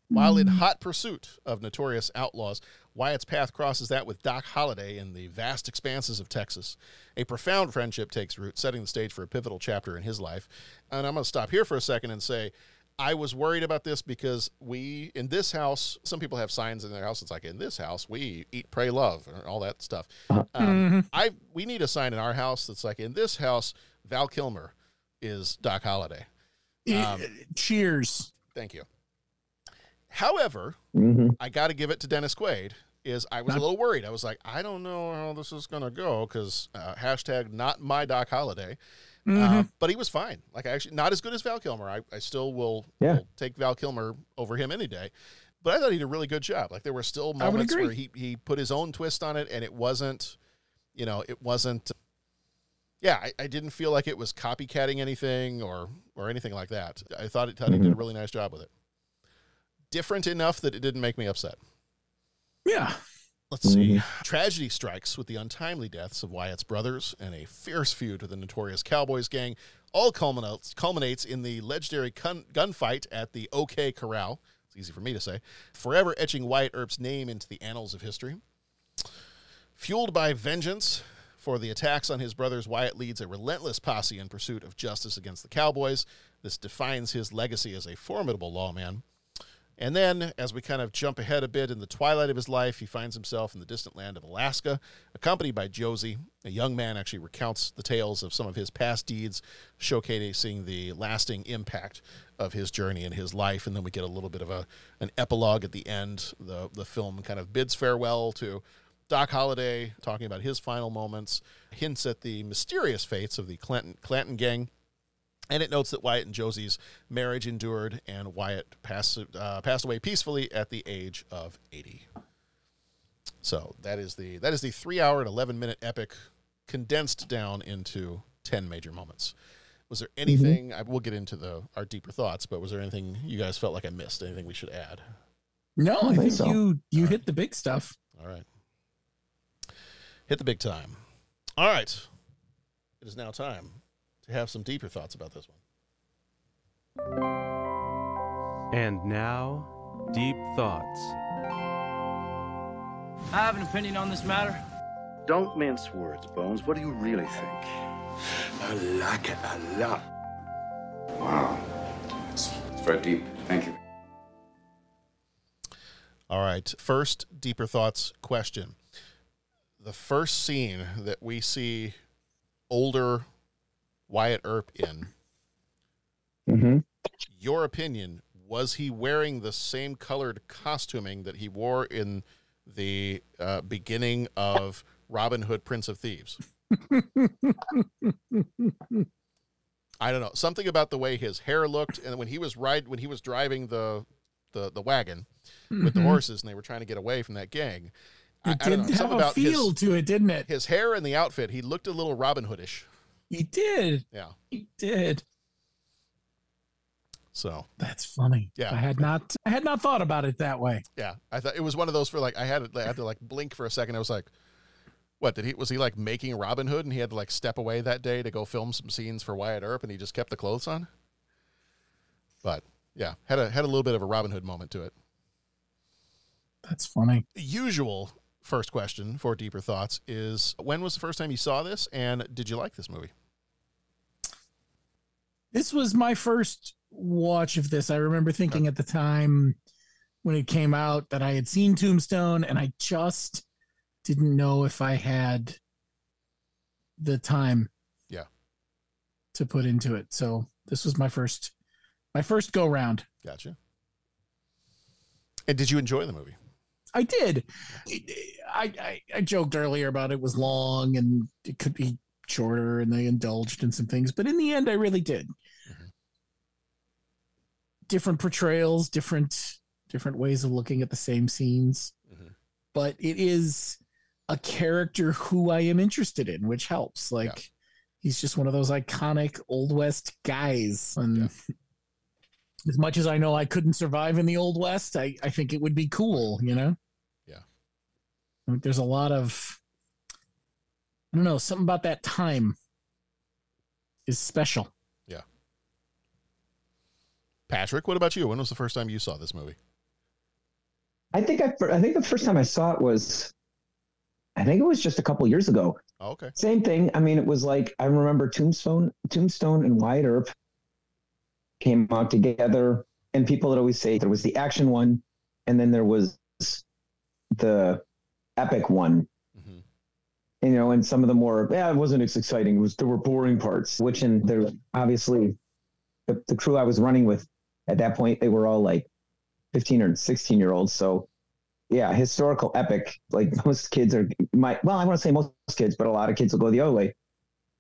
While in hot pursuit of notorious outlaws, Wyatt's path crosses that with Doc Holliday in the vast expanses of Texas. A profound friendship takes root, setting the stage for a pivotal chapter in his life. And I'm going to stop here for a second and say, I was worried about this because we, in this house, some people have signs in their house. It's like, in this house, we eat, pray, love, and all that stuff. Um, Mhm. I We need a sign in our house that's like, in this house, Val Kilmer is Doc Holliday. Um, Cheers. Thank you. However, Mhm. I got to give it to Dennis Quaid. Is I was a little worried. I was like, I don't know how this is going to go because uh, hashtag not my Doc Holliday. Uh, Mhm. but he was fine. Like I actually not as good as Val Kilmer. I, I still will, Yeah. will take Val Kilmer over him any day. But I thought he did a really good job. Like there were still moments where he he put his own twist on it, and it wasn't, you know, it wasn't. Yeah, I, I didn't feel like it was copycatting anything or or anything like that. I thought, it, thought he did a Mm-hmm. really nice job with it. Different enough that it didn't make me upset. Yeah. Let's see. Tragedy strikes with the untimely deaths of Wyatt's brothers and a fierce feud with the notorious Cowboys gang. All culminates, culminates in the legendary gun, gunfight at the OK Corral. It's easy for me to say. Forever etching Wyatt Earp's name into the annals of history. Fueled by vengeance for the attacks on his brothers, Wyatt leads a relentless posse in pursuit of justice against the Cowboys. This defines his legacy as a formidable lawman. And then, as we kind of jump ahead a bit in the twilight of his life, he finds himself in the distant land of Alaska, accompanied by Josie. A young man actually recounts the tales of some of his past deeds, showcasing the lasting impact of his journey in his life. And then we get a little bit of a an epilogue at the end. The the film kind of bids farewell to Doc Holliday, talking about his final moments, hints at the mysterious fates of the Clanton, Clanton gang. And it notes that Wyatt and Josie's marriage endured, and Wyatt passed uh, passed away peacefully at the age of eighty. So that is the that is the three hour and eleven minute epic, condensed down into ten major moments. Was there anything? I will get into the our deeper thoughts, but was there anything you guys felt like I missed? Anything we should add? No, I think think so. you you hit the big stuff. All right, hit the big time. All right, it is now time to have some deeper thoughts about this one. And now, deep thoughts. I have an opinion on this matter. Don't mince words, Bones. What do you really think? I like it a lot. Wow. It's, it's very deep. Thank you. All right. First, deeper thoughts question. The first scene that we see older Wyatt Earp in, Mm-hmm. your opinion, was he wearing the same colored costuming that he wore in the uh, beginning of Robin Hood, Prince of Thieves. I don't know something about the way his hair looked, and when he was ride when he was driving the the, the wagon with the Mhm. horses, and they were trying to get away from that gang. I- It I did know, have a feel his, to it, didn't it? his hair and the outfit. He looked a little Robin Hoodish. He did. Yeah. He did. So That's funny. Yeah. I had not I had not thought about it that way. yeah, I thought it was one of those for like I had I had to like blink for a second. I was like, what did he was he like making Robin Hood and he had to like step away that day to go film some scenes for Wyatt Earp and he just kept the clothes on. But yeah, had a had a little bit of a Robin Hood moment to it. That's funny. Usual first question for deeper thoughts is when was the first time you saw this and did you like this movie? This was my first watch of this. I remember thinking at the time when it came out that I had seen Tombstone and I just didn't know if I had the time Yeah. to put into it. So this was my first my first go round. Gotcha. And did you enjoy the movie? I did. I, I I joked earlier about it was long and it could be shorter, and they indulged in some things, but in the end, I really did. Mm-hmm. Different portrayals, different different ways of looking at the same scenes, mm-hmm. but it is a character who I am interested in, which helps. Like he's just one of those iconic old west guys, and as much as I know I couldn't survive in the old west, I I think it would be cool, you know. Yeah. Like, There's a lot of I don't know, something about that time is special. Yeah. Patrick, what about you? When was the first time you saw this movie? I think I, I think the first time I saw it was, I think it was just a couple years ago. Oh, okay. Same thing. I mean, it was like I remember Tombstone, Tombstone and Wyatt Earp came out together, and people would always say there was the action one, and then there was the epic one. Mm-hmm. You know, and some of the more yeah, it wasn't as exciting. It was there were boring parts, which in there obviously the, the crew I was running with at that point they were all like 15 or 16 year olds. So yeah, historical epic. Like most kids are my well, I want to say most kids, but a lot of kids will go the other way.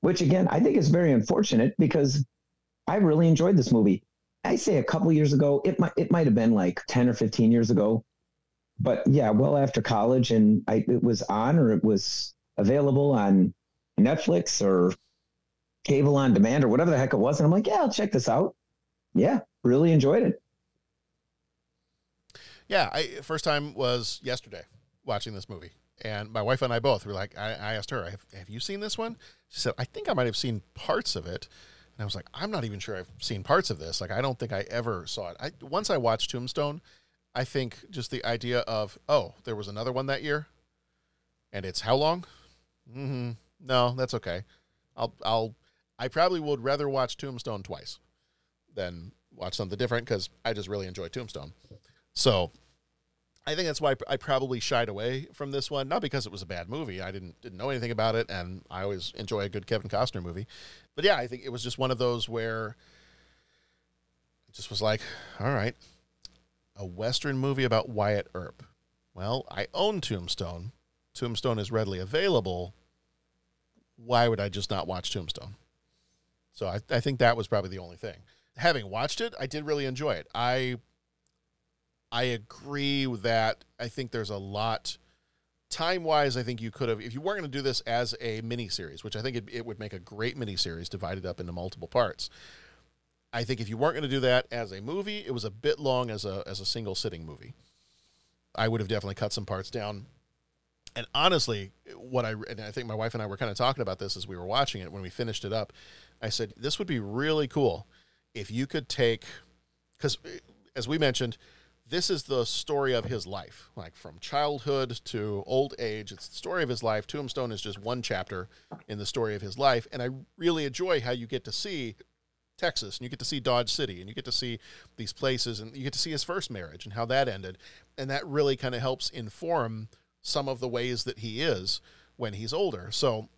Which again, I think is very unfortunate because I really enjoyed this movie. I say a couple years ago, it might it might have been like 10 or 15 years ago. But yeah, well after college and I it was on or it was available on Netflix or cable on demand or whatever the heck it was. And I'm like, yeah, I'll check this out. Yeah, really enjoyed it. Yeah, I first time was yesterday watching this movie, and my wife and I both were like, I, I asked her, have, "Have you seen this one?" She said, "I think I might have seen parts of it," and I was like, "I'm not even sure I've seen parts of this. Like, I don't think I ever saw it. I once I watched Tombstone, I think just the idea of, oh, there was another one that year, and it's how long? Mm-hmm. No, that's okay. I'll I'll I probably would rather watch Tombstone twice than watch something different because I just really enjoy Tombstone. So I think that's why I probably shied away from this one. Not because it was a bad movie. I didn't didn't know anything about it, and I always enjoy a good Kevin Costner movie. But yeah, I think it was just one of those where it just was like, all right, a Western movie about Wyatt Earp. Well, I own Tombstone. Tombstone is readily available. Why would I just not watch Tombstone? So I, I think that was probably the only thing. Having watched it, I did really enjoy it. I I agree that. I think there's a lot time wise. I think you could have if you weren't going to do this as a mini series, which I think it, it would make a great mini series divided up into multiple parts. I think if you weren't going to do that as a movie, it was a bit long as a as a single sitting movie. I would have definitely cut some parts down. And honestly, what I and I think my wife and I were kind of talking about this as we were watching it when we finished it up. I said this would be really cool if you could take because eh, as we mentioned, this is the story of his life, like from childhood to old age. It's the story of his life. Tombstone is just one chapter in the story of his life, and I really enjoy how you get to see Texas and you get to see Dodge City and you get to see these places and you get to see his first marriage and how that ended, and that really kind of helps inform some of the ways that he is when he's older. So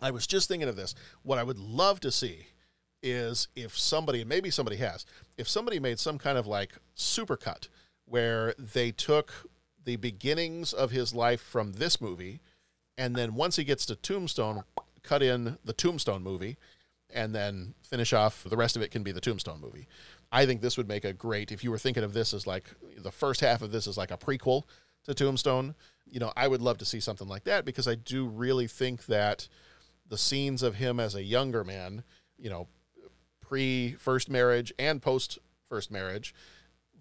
I was just thinking of this. What I would love to see is if somebody, maybe somebody has, if somebody made some kind of like supercut where they took the beginnings of his life from this movie, and then once he gets to Tombstone, cut in the Tombstone movie, and then finish off the rest of it can be the Tombstone movie. I think this would make a great if you were thinking of this as like the first half of this is like a prequel to Tombstone. You know, I would love to see something like that because I do really think that the scenes of him as a younger man, you know, pre first marriage and post first marriage,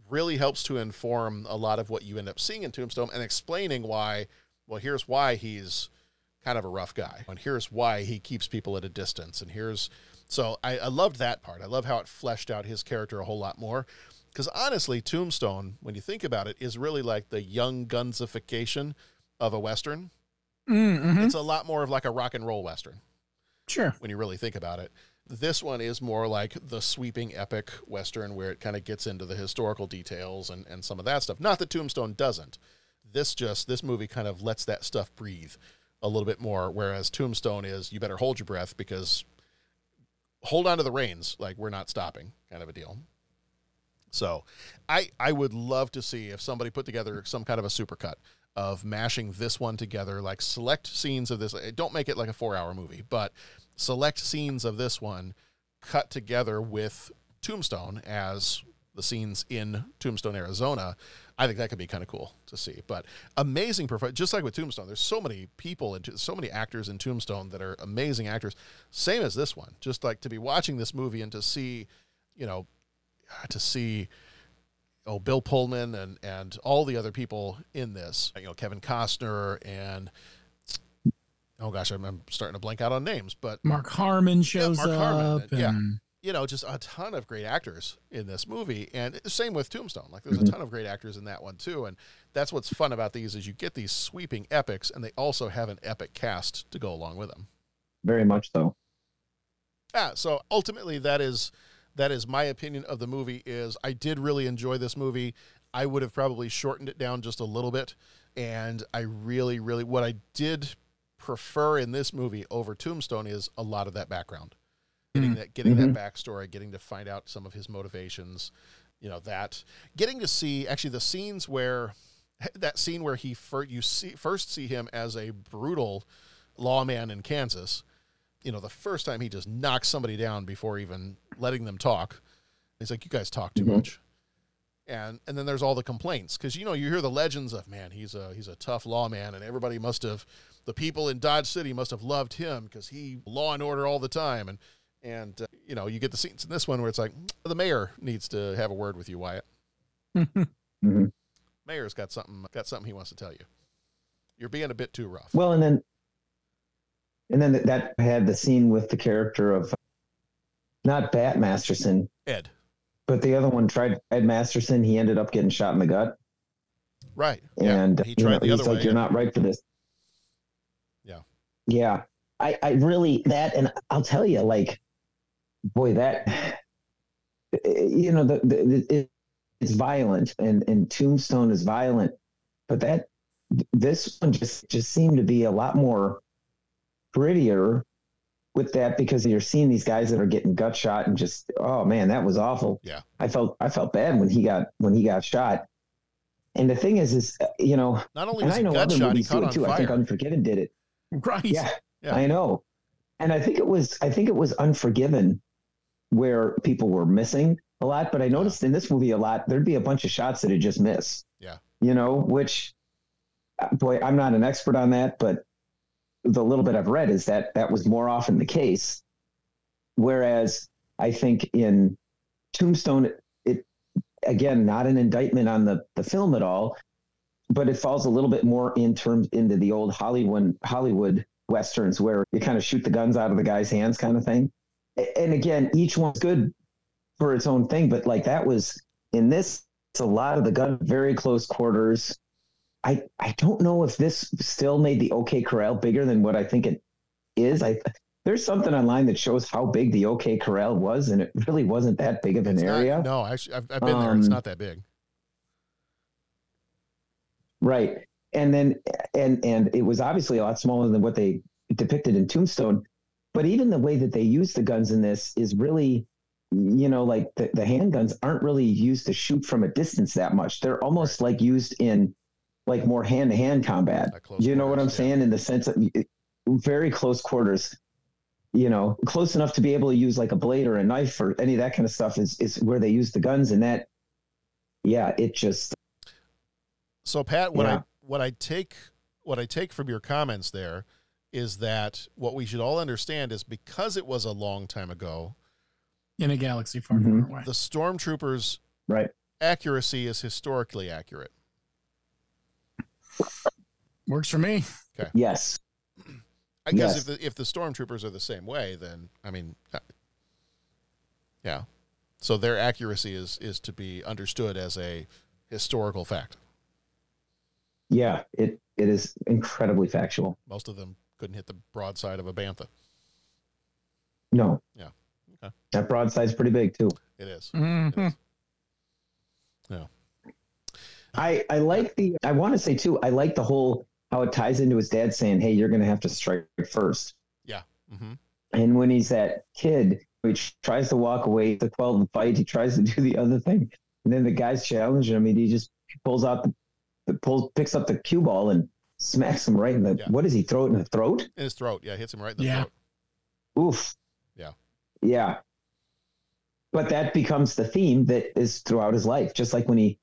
really helps to inform a lot of what you end up seeing in Tombstone and explaining why. Well, here's why he's kind of a rough guy, and here's why he keeps people at a distance, and here's so I, I loved that part. I love how it fleshed out his character a whole lot more. Because honestly, Tombstone, when you think about it, is really like the young gunsification of a western. Mm-hmm. It's a lot more of like a rock and roll western. Sure. When you really think about it. This one is more like the sweeping epic western where it kind of gets into the historical details and, and some of that stuff. Not that Tombstone doesn't. This just this movie kind of lets that stuff breathe a little bit more, whereas Tombstone is you better hold your breath because hold on to the reins, like we're not stopping, kind of a deal. So, I I would love to see if somebody put together some kind of a supercut of mashing this one together, like select scenes of this. Don't make it like a four-hour movie, but select scenes of this one cut together with Tombstone as the scenes in Tombstone, Arizona. I think that could be kind of cool to see. But amazing performance, just like with Tombstone. There's so many people and so many actors in Tombstone that are amazing actors. Same as this one. Just like to be watching this movie and to see, you know, uh, to see oh Bill Pullman and and all the other people in this. You know, Kevin Costner and oh gosh, I'm, I'm starting to blank out on names, but Mark Harmon shows Mark up. Harmon, and, yeah. You know, just a ton of great actors in this movie, and the same with Tombstone. Like, there's Mm-hmm. a ton of great actors in that one too, and that's what's fun about these is you get these sweeping epics, and they also have an epic cast to go along with them. Very much so. Yeah, so ultimately that is that is my opinion of the movie is I did really enjoy this movie. I would have probably shortened it down just a little bit and I really really what I did prefer in this movie over Tombstone is a lot of that background. Getting that getting Mhm. that backstory, getting to find out some of his motivations, you know, that getting to see actually the scenes where that scene where he first you see first see him as a brutal lawman in Kansas you know, the first time he just knocks somebody down before even letting them talk. He's like, "You guys talk too Mhm. much," and and then there's all the complaints because you know you hear the legends of man, he's a he's a tough lawman, and everybody must have the people in Dodge City must have loved him because he law and order all the time, and and uh, you know you get the scenes in this one where it's like the mayor needs to have a word with you, Wyatt. Mhm. Mayor's got something got something he wants to tell you. You're being a bit too rough. Well, and then, and then that had the scene with the character of not Bat Masterson, Ed, but the other one tried Ed Masterson. He ended up getting shot in the gut, right? and he you tried know, the he's other like, way "You're not right for this." Yeah. Yeah, I, I really that, and I'll tell you, like, boy, that you know, the, the it, it's violent, and and Tombstone is violent, but that this one just just seemed to be a lot more prettier with that because you're seeing these guys that are getting gut shot and just oh man that was awful. Yeah. I felt i felt bad when he got when he got shot. And the thing is is uh, you know Not only was i know gut other shot, movies do it too. I think unforgiven did it. Right. Yeah, Yeah. i know. And i think it was i think it was unforgiven where people were missing a lot but i noticed in this movie a lot there'd be a bunch of shots that had just missed Yeah. you know which boy i'm not an expert on that but the little bit i've read is that that was more often the case. Whereas i think in tombstone it, it again not an indictment on the the film at all but it falls a little bit more in terms into the old hollywood hollywood westerns where you kind of shoot the guns out of the guy's hands kind of thing and again each one's good for its own thing but like that was in this it's a lot of the gun very close quarters I I don't know if this still made the OK Corral bigger than what I think it is. I there's something online that shows how big the OK Corral was, and it really wasn't that big of an It's not- area. no, actually, I've, I've been there. It's Um, not that big. Right. And then and and it was obviously a lot smaller than what they depicted in Tombstone. But even the way that they use the guns in this is really you know, like the, the handguns aren't really used to shoot from a distance that much. They're almost like used in like more hand to hand combat. You know what I'm saying? In the sense of very close quarters. You know, close enough to be able to use like a blade or a knife or any of that kind of stuff is is where they use the guns, and that, yeah, it just So Pat, what I what I take what I take from your comments there is that what we should all understand is because it was a long time ago, in a galaxy far, Mm-hmm. far away. the stormtroopers right accuracy is historically accurate. Works for me. Okay. Yes. I guess Yes. if the if the stormtroopers are the same way, then I mean, uh, yeah. So their accuracy is is to be understood as a historical fact. yeah, it it is incredibly factual. Most of them couldn't hit the broadside of a bantha. No, Yeah. Okay. that broadside's pretty big too. It is. Mhm. Yeah. I I like the I want to say too. I like the whole how it ties into his dad saying, "Hey, you're going to have to strike first. Yeah. Mm-hmm. And when he's that kid, he tries to walk away to quell the fight. He tries to do the other thing, and then the guy's challenging him, and he just pulls out the, the pulls picks up the cue ball and smacks him right in the. Yeah. What does he throw it in the throat? In his throat. Yeah, hits him right in the Yeah. throat. Oof. Yeah. Yeah. But that becomes the theme that is throughout his life. Just like when he,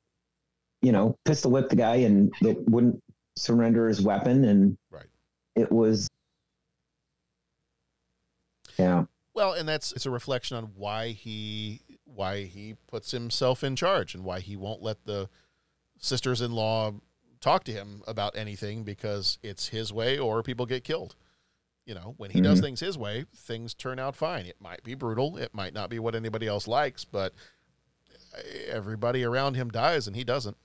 you know, pistol whipped the guy and that wouldn't surrender his weapon, and Right. it was. Yeah. Well, and that's it's a reflection on why he why he puts himself in charge and why he won't let the sisters-in-law talk to him about anything because it's his way or people get killed. You know, when he does Mhm. things his way, things turn out fine. It might be brutal, it might not be what anybody else likes, but everybody around him dies and he doesn't.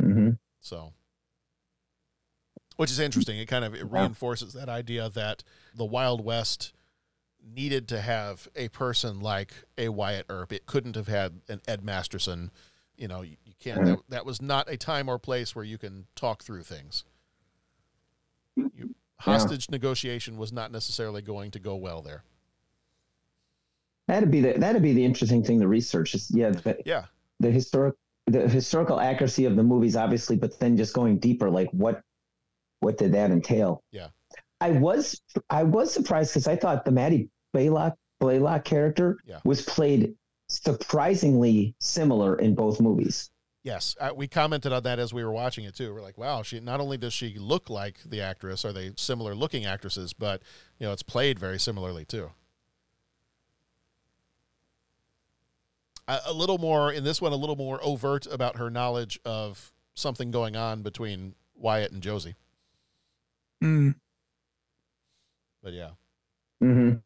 hmm So, which is interesting. It kind of it reinforces that idea that the Wild West needed to have a person like a Wyatt Earp. It couldn't have had an Ed Masterson. You know, you can't. That, that was not a time or place where you can talk through things. You, hostage negotiation was not necessarily going to go well there. That'd be the that'd be the interesting thing to research. Is yeah, the, Yeah. the historic the historical accuracy of the movies, obviously, but then just going deeper, like what what did that entail? Yeah. I was I was surprised because I thought the Mattie Blaylock Blaylock character Yeah. was played surprisingly similar in both movies. Yes, uh, we commented on that as we were watching it too. We're like, wow, she not only does she look like the actress, are they similar looking actresses, but you know, it's played very similarly too. A, a little more in this one, a little more overt about her knowledge of something going on between Wyatt and Josie. Mm. But yeah, Mm-hmm.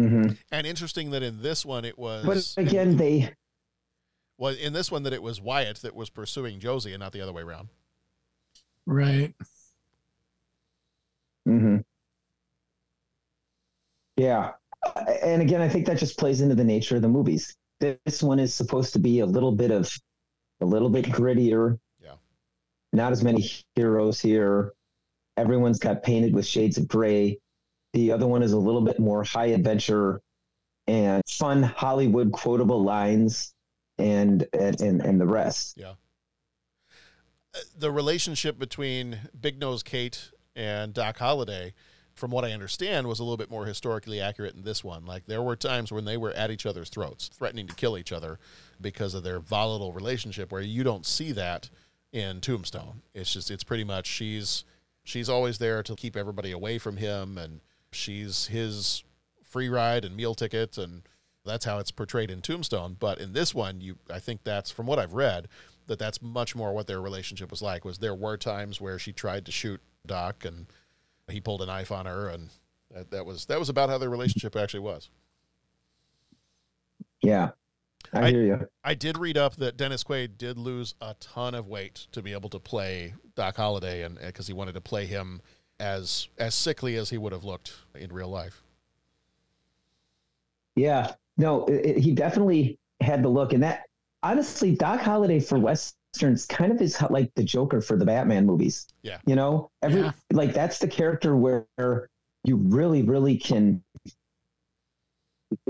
Mm-hmm. and interesting that in this one it was. But again, they well, in this one that it was Wyatt that was pursuing Josie and not the other way around. Right. Mm-hmm. Yeah. And again, I think that just plays into the nature of the movies. This one is supposed to be a little bit of a little bit grittier. Yeah. Not as many heroes here. Everyone's got painted with shades of gray. The other one is a little bit more high adventure and fun Hollywood quotable lines and and and, the rest. Yeah. Uh, The relationship between Big Nose Kate and Doc Holliday, from what I understand, was a little bit more historically accurate in this one. Like there were times when they were at each other's throats, threatening to kill each other because of their volatile relationship, where you don't see that in Tombstone. It's just it's pretty much she's she's always there to keep everybody away from him and she's his free ride and meal ticket and that's how it's portrayed in Tombstone. But in this one, you I think that's from what I've read that that's much more what their relationship was like. Was there were times where she tried to shoot Doc and he pulled a knife on her, and that, that was that was about how their relationship actually was. Yeah. I, hear you. I did read up that Dennis Quaid did lose a ton of weight to be able to play Doc Holliday, and uh, because he wanted to play him as as sickly as he would have looked in real life. Yeah, no, it, it- he definitely had the look, and that honestly, Doc Holliday for westerns kind of is like the Joker for the Batman movies. Yeah. You know, every Yeah. like that's the character where you really, really can.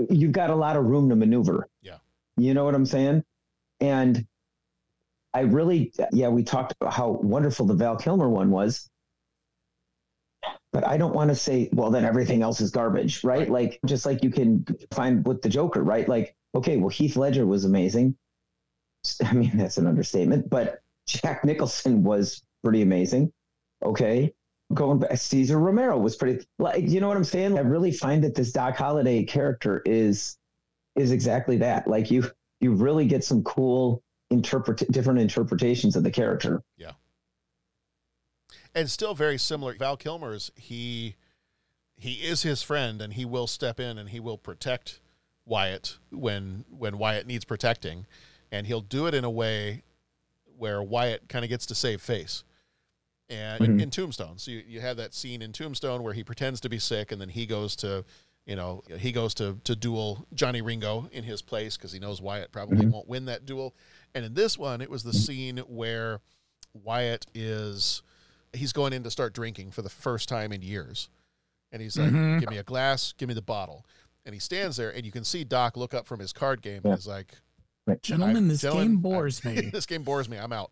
You've got a lot of room to maneuver. Yeah. You know what I'm saying? And I really, yeah, we talked about how wonderful the Val Kilmer one was, but I don't want to say, well, then everything else is garbage, right? Like, just like you can find with the Joker, right? Like, okay, well, Heath Ledger was amazing. I mean, that's an understatement, but Jack Nicholson was pretty amazing. Okay. Going back, Cesar Romero was pretty like you know what I'm saying? I really find that this Doc Holliday character is is exactly that. Like you you really get some cool interpret different interpretations of the character. Yeah. And still very similar. Val Kilmer's he he is his friend and he will step in and he will protect Wyatt when when Wyatt needs protecting and he'll do it in a way where Wyatt kind of gets to save face. And mm-hmm. in, in, Tombstone, so you, you have that scene in Tombstone where he pretends to be sick, and then he goes to, you know, he goes to to duel Johnny Ringo in his place because he knows Wyatt probably mm-hmm. won't win that duel. And in this one, it was the scene where Wyatt is he's going in to start drinking for the first time in years, and he's like, mm-hmm. "Give me a glass, give me the bottle," and he stands there, and you can see Doc look up from his card game yeah. and is like, Gentlemen, this gentlemen, game bores I, me. this game bores me. I'm out.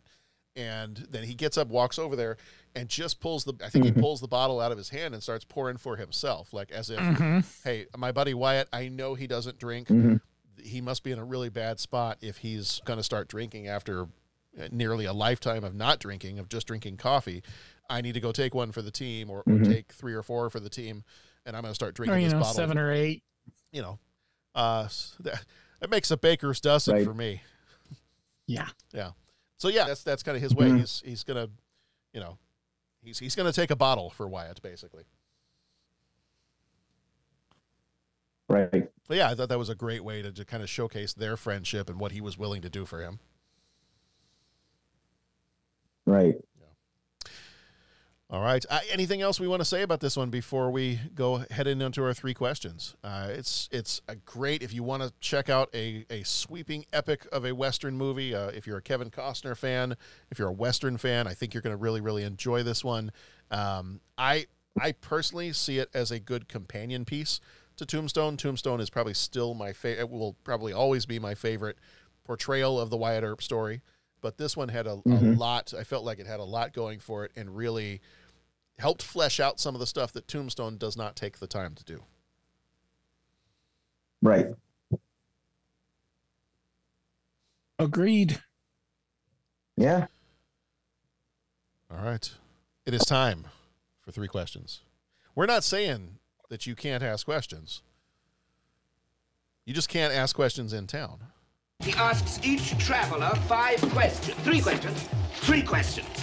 And then he gets up, walks over there, and just pulls the. I think mm-hmm. he pulls the bottle out of his hand and starts pouring for himself, like as if, mm-hmm. "Hey, my buddy Wyatt, I know he doesn't drink. Mm-hmm. He must be in a really bad spot if he's going to start drinking after uh, nearly a lifetime of not drinking, of just drinking coffee. I need to go take one for the team, or, or Mm-hmm. take three or four for the team, and I'm going to start drinking or, you this know, bottle. seven or eight. You know, uh, that, that makes a baker's dozen Right. for me. Yeah. Yeah. So yeah, that's that's kind of his way. Mhm. He's he's gonna, you know, he's he's gonna take a bottle for Wyatt basically. Right. But yeah, I thought that was a great way to, to kind of showcase their friendship and what he was willing to do for him. Right. All right. Uh, anything else we want to say about this one before we go heading into our three questions? Uh, it's it's a great if you want to check out a, a sweeping epic of a western movie. Uh, if you're a Kevin Costner fan, if you're a western fan, I think you're going to really really enjoy this one. Um, I I personally see it as a good companion piece to Tombstone. Tombstone is probably still my favorite. Will probably always be my favorite portrayal of the Wyatt Earp story. But this one had a, a Mhm. lot. I felt like it had a lot going for it, and really helped flesh out some of the stuff that Tombstone does not take the time to do. Right. Agreed. Yeah. All right. It is time for three questions. We're not saying that you can't ask questions. You just can't ask questions in town. He asks each traveler five questions. Three questions. Three questions.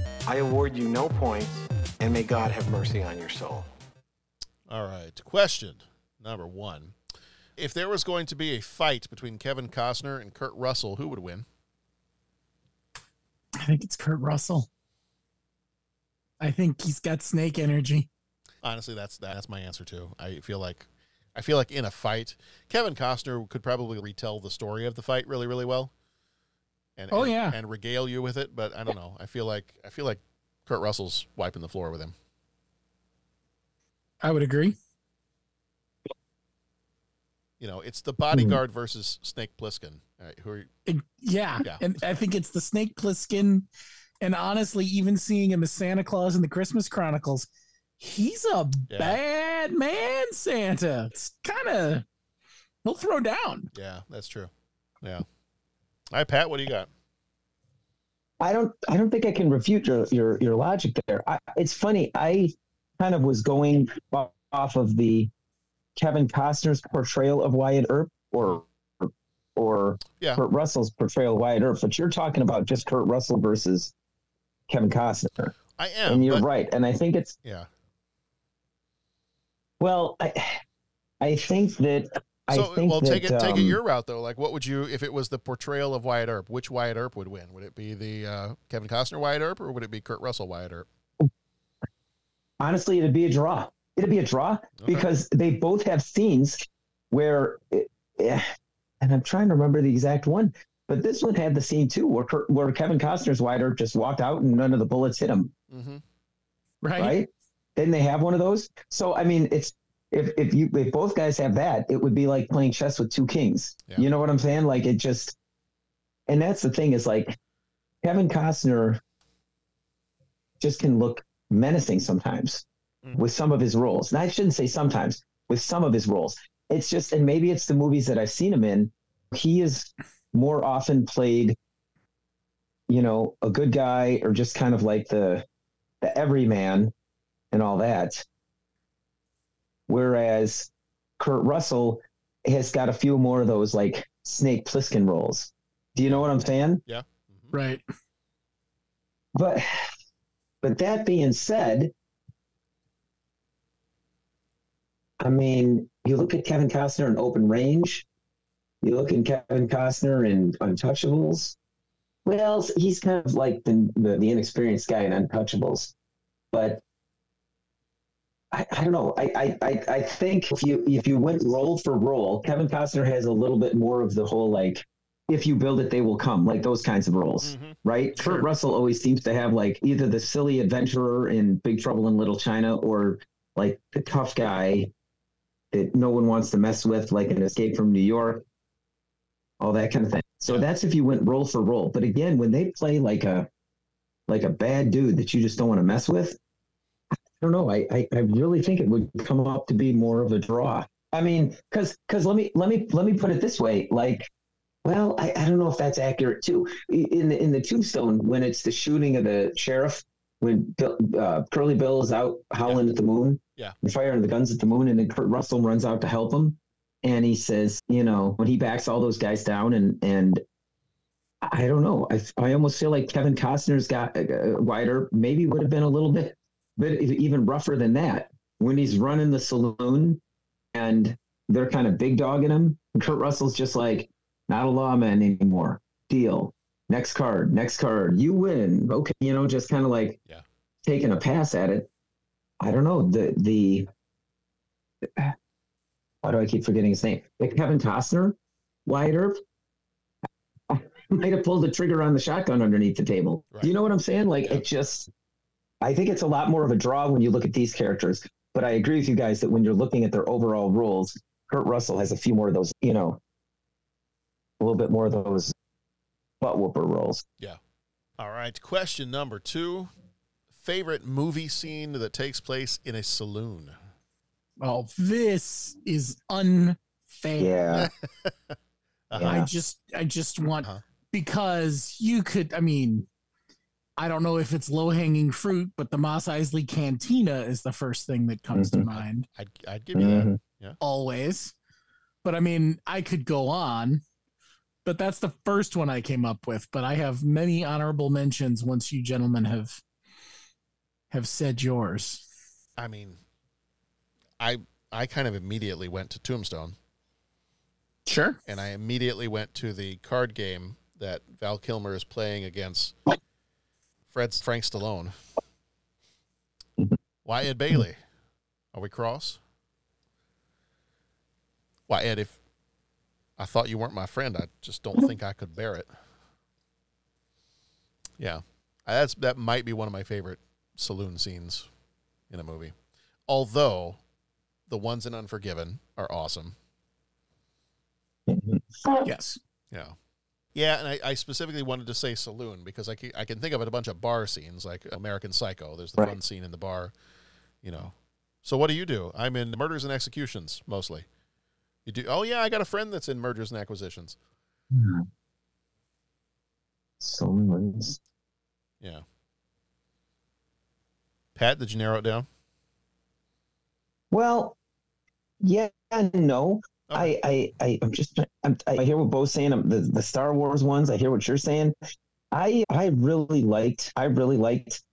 I award you no points, and may God have mercy on your soul. All right. Question number one. If there was going to be a fight between Kevin Costner and Kurt Russell, who would win? I think it's Kurt Russell. I think he's got snake energy. Honestly, that's that's my answer too. I feel like I feel like in a fight, Kevin Costner could probably retell the story of the fight really, really well. And, Oh, and- yeah. and regale you with it. But I don't know. I feel like I feel like Kurt Russell's wiping the floor with him. I would agree. You know, it's the hmm. bodyguard versus Snake Plissken. All right, who are you? It- yeah. Yeah. And I think it's the Snake Plissken. And honestly, even seeing him as Santa Claus in the Christmas Chronicles, he's a bad man, Santa. It's kind of, he'll throw down. Yeah, that's true. Yeah. All right, Pat, what do you got? I don't I don't think I can refute your your, your logic there. I, it's funny. I kind of was going off of the Kevin Costner's portrayal of Wyatt Earp or or Yeah. Kurt Russell's portrayal of Wyatt Earp, but you're talking about just Kurt Russell versus Kevin Costner. I am. and you're but- right. And I think it's Yeah. well, I I think that So, think well, that, take it take it um, your route though. Like, what would you if it was the portrayal of Wyatt Earp? Which Wyatt Earp would win? Would it be the uh, Kevin Costner Wyatt Earp, or would it be Kurt Russell Wyatt Earp? honestly, it'd be a draw. It'd be a draw because they both have scenes where, eh, and I'm trying to remember the exact one, but this one had the scene too where Kurt, where Kevin Costner's Wyatt Earp just walked out and none of the bullets hit him. Mm-hmm. Right. Right? Didn't they have one of those? So I mean, it's if if you if both guys have that, it would be like playing chess with two kings. You know what I'm saying? Like it just, and that's the thing is like Kevin Costner just can look menacing sometimes mm-hmm. with some of his roles. And I shouldn't say sometimes with some of his roles. It's just, and maybe it's the movies that I've seen him in. He is more often played, you know, a good guy or just kind of like the the everyman and all that. Whereas Kurt Russell has got a few more of those like Snake Plissken roles. Do you know what I'm saying? Yeah. Mm-hmm. Right. But but that being said, I mean, you look at Kevin Costner in Open Range, you look at Kevin Costner in Untouchables. Well, he's kind of like the the, the inexperienced guy in Untouchables, but I, I don't know. I, I, I, think if you if you went role for role, Kevin Costner has a little bit more of the whole like if you build it, they will come, like those kinds of roles, mm-hmm. right? Kurt Russell always seems to have like either the silly adventurer in Big Trouble in Little China or like the tough guy that no one wants to mess with, like an Escape from New York, all that kind of thing. So that's if you went role for role. But again, when they play like a like a bad dude that you just don't want to mess with, don't know. I, I I really think it would come up to be more of a draw. I mean, because because let me let me let me put it this way, like. Well, I, I don't know if that's accurate too. In the in the Tombstone, when it's the shooting of the sheriff, when Bill, uh, Curly Bill is out howling at the moon, Yeah. and firing the guns at the moon, and then Kurt Russell runs out to help him, and he says, you know, when he backs all those guys down, and and I don't know, I I almost feel like Kevin Costner's got uh, wider, maybe would have been a little bit, bit even rougher than that when he's running the saloon, and they're kind of big dogging him. Kurt Russell's just like, not a lawman anymore. Deal. Next card. Next card. You win. Okay, you know, just kind of like yeah. taking a pass at it. I don't know the the. Why do I keep forgetting his name? Like Kevin Costner, Wyatt Earp. I might have pulled the trigger on the shotgun underneath the table. Do you know what I'm saying? Like it just. I think it's a lot more of a draw when you look at these characters. But I agree with you guys that when you're looking at their overall roles, Kurt Russell has a few more of those. You know, a little bit more of those butt whooper roles. Yeah. All right. Question number two: Favorite movie scene that takes place in a saloon? Oh, this is unfair. Yeah. I Uh-huh. just I just want because you could I mean I don't know if it's low hanging fruit, but the Mos Eisley Cantina is the first thing that comes to mm-hmm. mind. I'd, I'd give you that. Mm-hmm. Yeah. Always. But I mean, I could go on, but that's the first one I came up with. But I have many honorable mentions once you gentlemen have have said yours. I mean, I I kind of immediately went to Tombstone. Sure. And I immediately went to the card game that Val Kilmer is playing against Fred Frank Stallone. Mm-hmm. Why Ed Bailey? Are we cross? Why Ed? If I thought you weren't my friend, I just don't mm-hmm. think I could bear it. Yeah, uh, that's that might be one of my favorite saloon scenes in a movie. Although the ones in Unforgiven are awesome. Mm-hmm. Yes. Yeah. Yeah, and I, I specifically wanted to say saloon because I can, I can think of it a bunch of bar scenes like American Psycho. There's the Right. fun scene in the bar, you know. So what do you do? I'm in murders and executions mostly. You do? Oh yeah, I got a friend that's in mergers and acquisitions. Hmm. Saloons. Yeah. Pat, did you narrow it down? Well, yeah, and no. I, I, I, I'm just, I'm, I hear what Bo's saying. um, The, the Star Wars ones. I hear what you're saying. I, I really liked, I really liked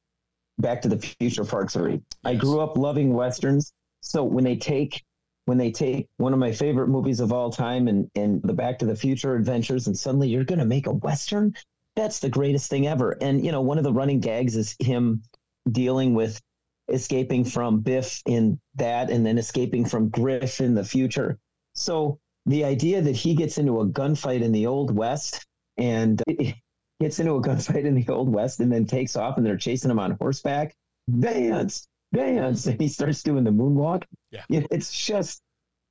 Back to the Future Part Three. I grew up loving westerns, so when they take when they take one of my favorite movies of all time and and the Back to the Future adventures, and suddenly you're going to make a western. That's the greatest thing ever. And you know, one of the running gags is him dealing with escaping from Biff in that, and then escaping from Griff in the future. So the idea that he gets into a gunfight in the old west and gets into a gunfight in the old west and then takes off and they're chasing him on horseback dance dance and he starts doing the moonwalk Yeah. it's just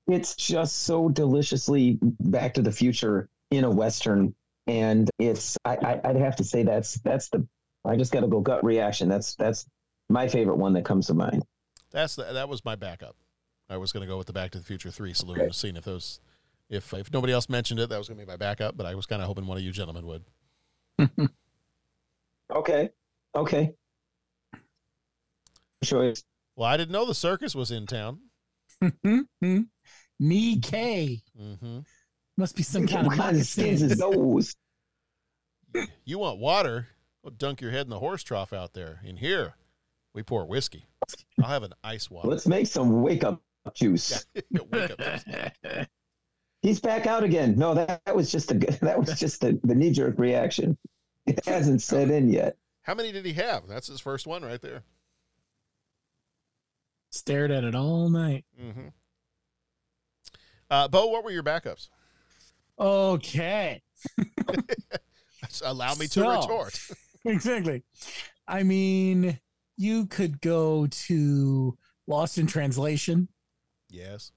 it's just so deliciously back to the future in a western and it's I, I i'd have to say that's that's the i just got to go gut reaction that's that's my favorite one that comes to mind That's the, that was my backup. I was going to go with the Back to the Future Three saloon, seeing if those, if if nobody else mentioned it, that was going to be my backup. But I was kind of hoping one of you gentlemen would. okay okay choice Well, I didn't know the circus was in town. Me K. Mm-hmm. Must be some kind of what kind of skins is those You want water? Well, dunk your head in the horse trough out there. In here, we pour whiskey. I'll have an ice water. let's make some wake up juice Wake. He's back out again. No, that, that was just a that was just the, the knee jerk reaction. It hasn't set in yet. How many did he have? That's his first one right there. Stared at it all night. Mm-hmm. Uh, Bo, what were your backups? Okay. Allow me to So- retort. exactly. I mean, you could go to Lost in Translation, Yes.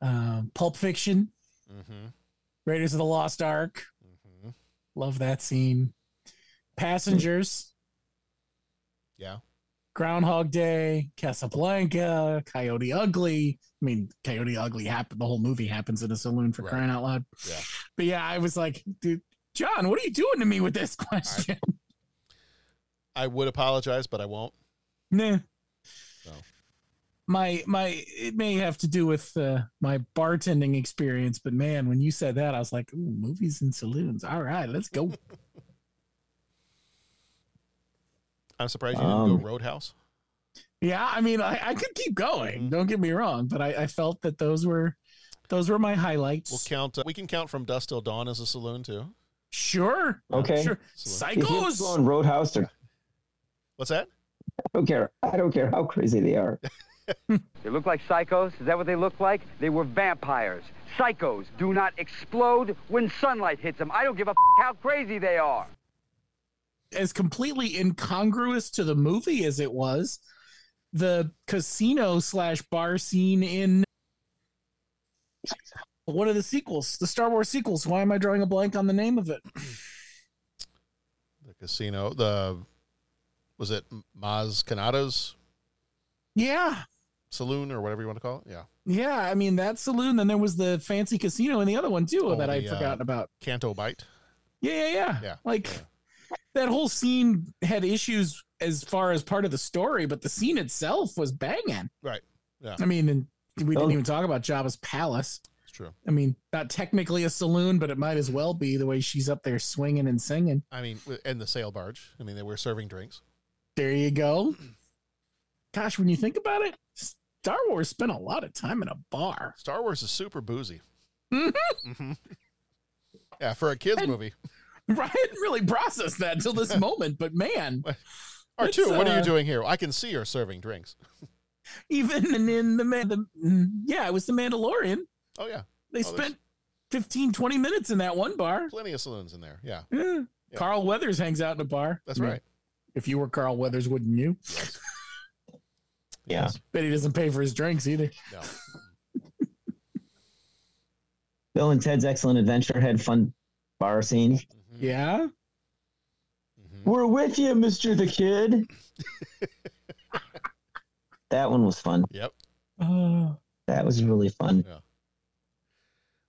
um, Pulp Fiction, Mm-hmm. Raiders of the Lost Ark. Love that scene. Passengers, Yeah. Groundhog Day, Casablanca, Coyote Ugly. I mean, Coyote Ugly happened. The whole movie happens in a saloon for crying out loud. Yeah. But yeah, I was like, dude, John, what are you doing to me with this question? I would apologize, but I won't. Nah. No. My my it may have to do with uh, my bartending experience, but man, when you said that, I was like, "Ooh, movies and saloons. All right, let's go." I'm surprised you didn't Um, go Roadhouse. yeah, I mean, I, I could keep going. Don't get me wrong, but I, I felt that those were those were my highlights. We'll count. Uh, we can count from Dust Till Dawn as a saloon too. Sure. Okay. Sure. If you're Psychos. going Roadhouse or What's that? I don't care. I don't care how crazy they are. They look like psychos? Is that what they look like? They were vampires. Psychos do not explode when sunlight hits them. I don't give a f- how crazy they are. as completely incongruous to the movie as it was, the casino slash bar scene in one of the sequels, the Star Wars sequels. Why am I drawing a blank on the name of it? The casino. The was it Maz Kanata's Yeah. Saloon or whatever you want to call it? Yeah. Yeah, I mean that saloon. Then there was the fancy casino and the other one too Oh, that I'd the, uh, forgotten about. Canto Bight. Yeah, yeah, yeah. Yeah, Like that whole scene had issues as far as part of the story, but the scene itself was banging. Right. Yeah. I mean, and we didn't Oh. even talk about Jabba's palace. It's true. I mean, not technically a saloon, but it might as well be the way she's up there swinging and singing. I mean, w- and the sail barge. I mean, they were serving drinks. There you go. Gosh, when you think about it, Star Wars spent a lot of time in a bar. Star Wars is super boozy. Mhm. hmm Yeah, for a kids movie. I hadn't really processed that until this moment, but man, R2, It's, what are uh, you doing here? I can see you're serving drinks. even in, the, man, the mm, yeah, it was the Mandalorian. Oh, yeah. They Oh, spent 15, 20 minutes in that one bar. Plenty of saloons in there. Yeah. Yeah. Carl Weathers hangs out in a bar. That's mean, right. If you were Carl Weathers, wouldn't you? Yeah. Bet he doesn't pay for his drinks either. No. Bill and Ted's Excellent Adventure had fun bar scene. Yeah. We're with you, Mister the Kid. that one was fun. Yep. Uh, That was really fun.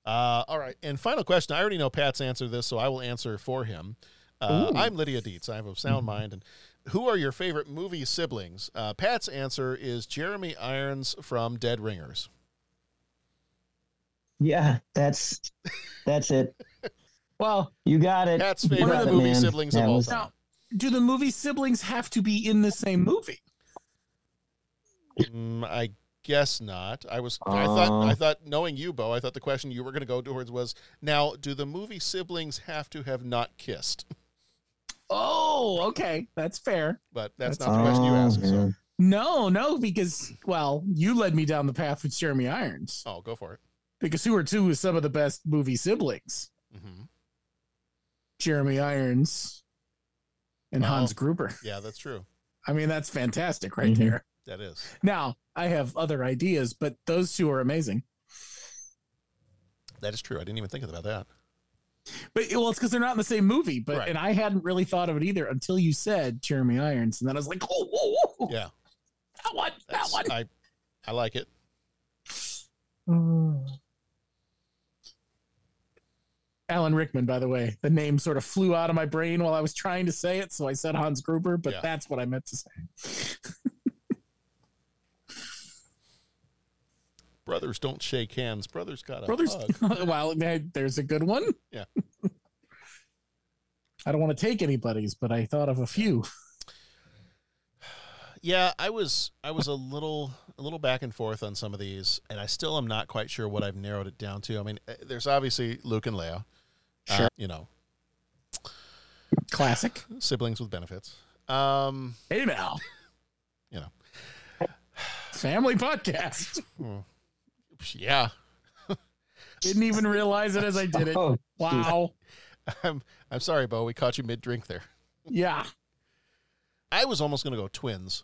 Uh, all right. And final question. I already know Pat's answer to this, so I will answer for him. Uh, I'm Lydia Deetz. I have a sound mind. And who are your favorite movie siblings? Uh, Pat's answer is Jeremy Irons from Dead Ringers. Yeah, that's that's it. well, You got it. Pat's You favorite got it, movie man. siblings of all was- time. now, do the movie siblings have to be in the same movie? Mm, I guess not. I was. I thought. Uh. I thought, knowing you, Bo, I thought the question you were going to go towards was now: Do the movie siblings have to have not kissed? Oh, okay, that's fair. But that's, That's- not the question you asked. So, No, no, because well, you led me down the path with Jeremy Irons. oh, go for it. Because who are two of some of the best movie siblings? Mhm. Jeremy Irons and Well, Hans Gruber. Yeah, that's true. I mean, that's fantastic right Mhm. there. That is. Now, I have other ideas, but those two are amazing. That is true. I didn't even think about that. But well, it's because they're not in the same movie. But Right. and I hadn't really thought of it either until you said Jeremy Irons, and then I was like, oh, whoa, whoa, Yeah, that one, that one. I, I like it. Mm. Alan Rickman, by the way, the name sort of flew out of my brain while I was trying to say it, so I said Hans Gruber, but Yeah. that's what I meant to say. Brothers don't shake hands. Brothers got a Brothers, hug. well, there's a good one. Yeah. I don't want to take anybody's, but I thought of a few. Yeah, I was I was a little a little back and forth on some of these, and I still am not quite sure what I've narrowed it down to. I mean, eh, there's obviously Luke and Leia, uh, Sure. you know, Classic. siblings with benefits. Um, Hey now, you know, family podcast. yeah, Didn't even realize it as I did it. Oh, Wow. I'm I'm sorry, Bo. We caught you mid drink there. Yeah. I was almost going to go twins.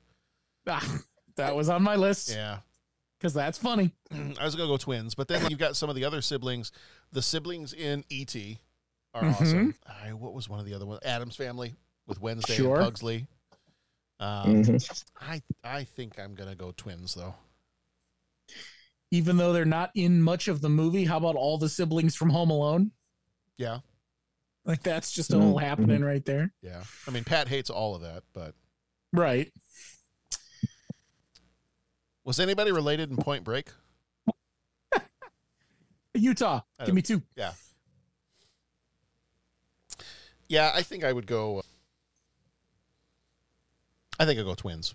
Ah, that was on my list Yeah, because that's funny. I was going to go twins, but then you've got some of the other siblings. The siblings in ET are Mhm. awesome. I, what was one of the other ones? Addams Family with Wednesday Sure. and Pugsley. Um, Mhm. I I think I'm gonna go twins though. Even though they're not in much of the movie, how about all the siblings from Home Alone? Yeah, Like that's just all Mhm. happening right there. yeah. I mean, Pat hates all of that, but Right. was anybody related in Point Break? Utah, give me two. Yeah, yeah. I think I would go. uh, I think I'll go twins.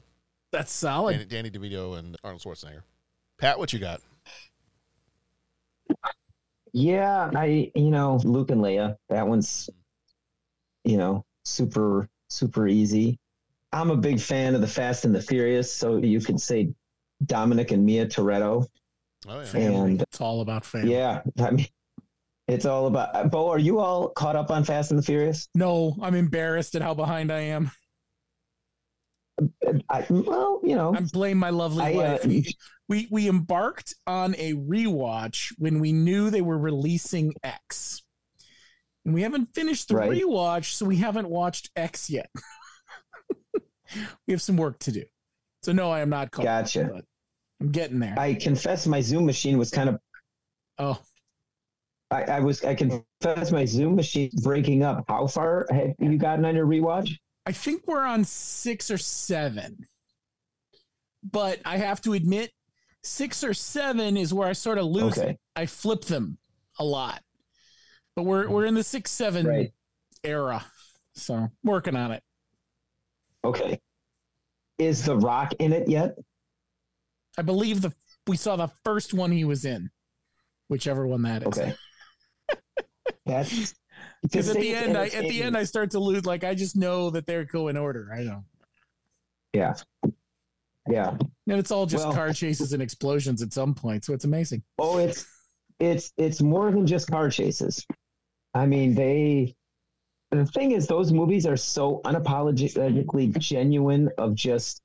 That's solid. Danny, Danny DeVito and Arnold Schwarzenegger. Pat, what you got? Yeah, I you know Luke and Leia. That one's you know super super easy. I'm a big fan of the Fast and the Furious, so you could say Dominic and Mia Toretto. Oh yeah. Family. And- it's all about family. Yeah, I mean, it's all about. Bo, are you all caught up on Fast and the Furious? No, I'm embarrassed at how behind I am. I, well, you know, I'm blame my lovely I, uh, wife. We, we we embarked on a rewatch when we knew they were releasing X. And we haven't finished the Right. rewatch, so we haven't watched X yet. we have some work to do. So no, I am not caught. Gotcha. but I'm getting there. I confess my Zoom machine was kind of. oh, I, I was. I confess my Zoom machine breaking up. How far have you gotten on your rewatch? I think we're on six or seven. But I have to admit, six or seven is where I sort of lose Okay. it. I flip them a lot. But we're we're in the six seven Right. era. So working on it. Okay. Is The Rock in it yet? I believe the we saw the first one he was in. Whichever one that is. Okay. That's Because at the end I at the end I start to lose like I just know that they're going order. I know. Yeah. Yeah. And it's all just Well- car chases and explosions at some point. So it's amazing. Oh, it's it's it's more than just car chases. I mean, they the thing is those movies are so unapologetically genuine of just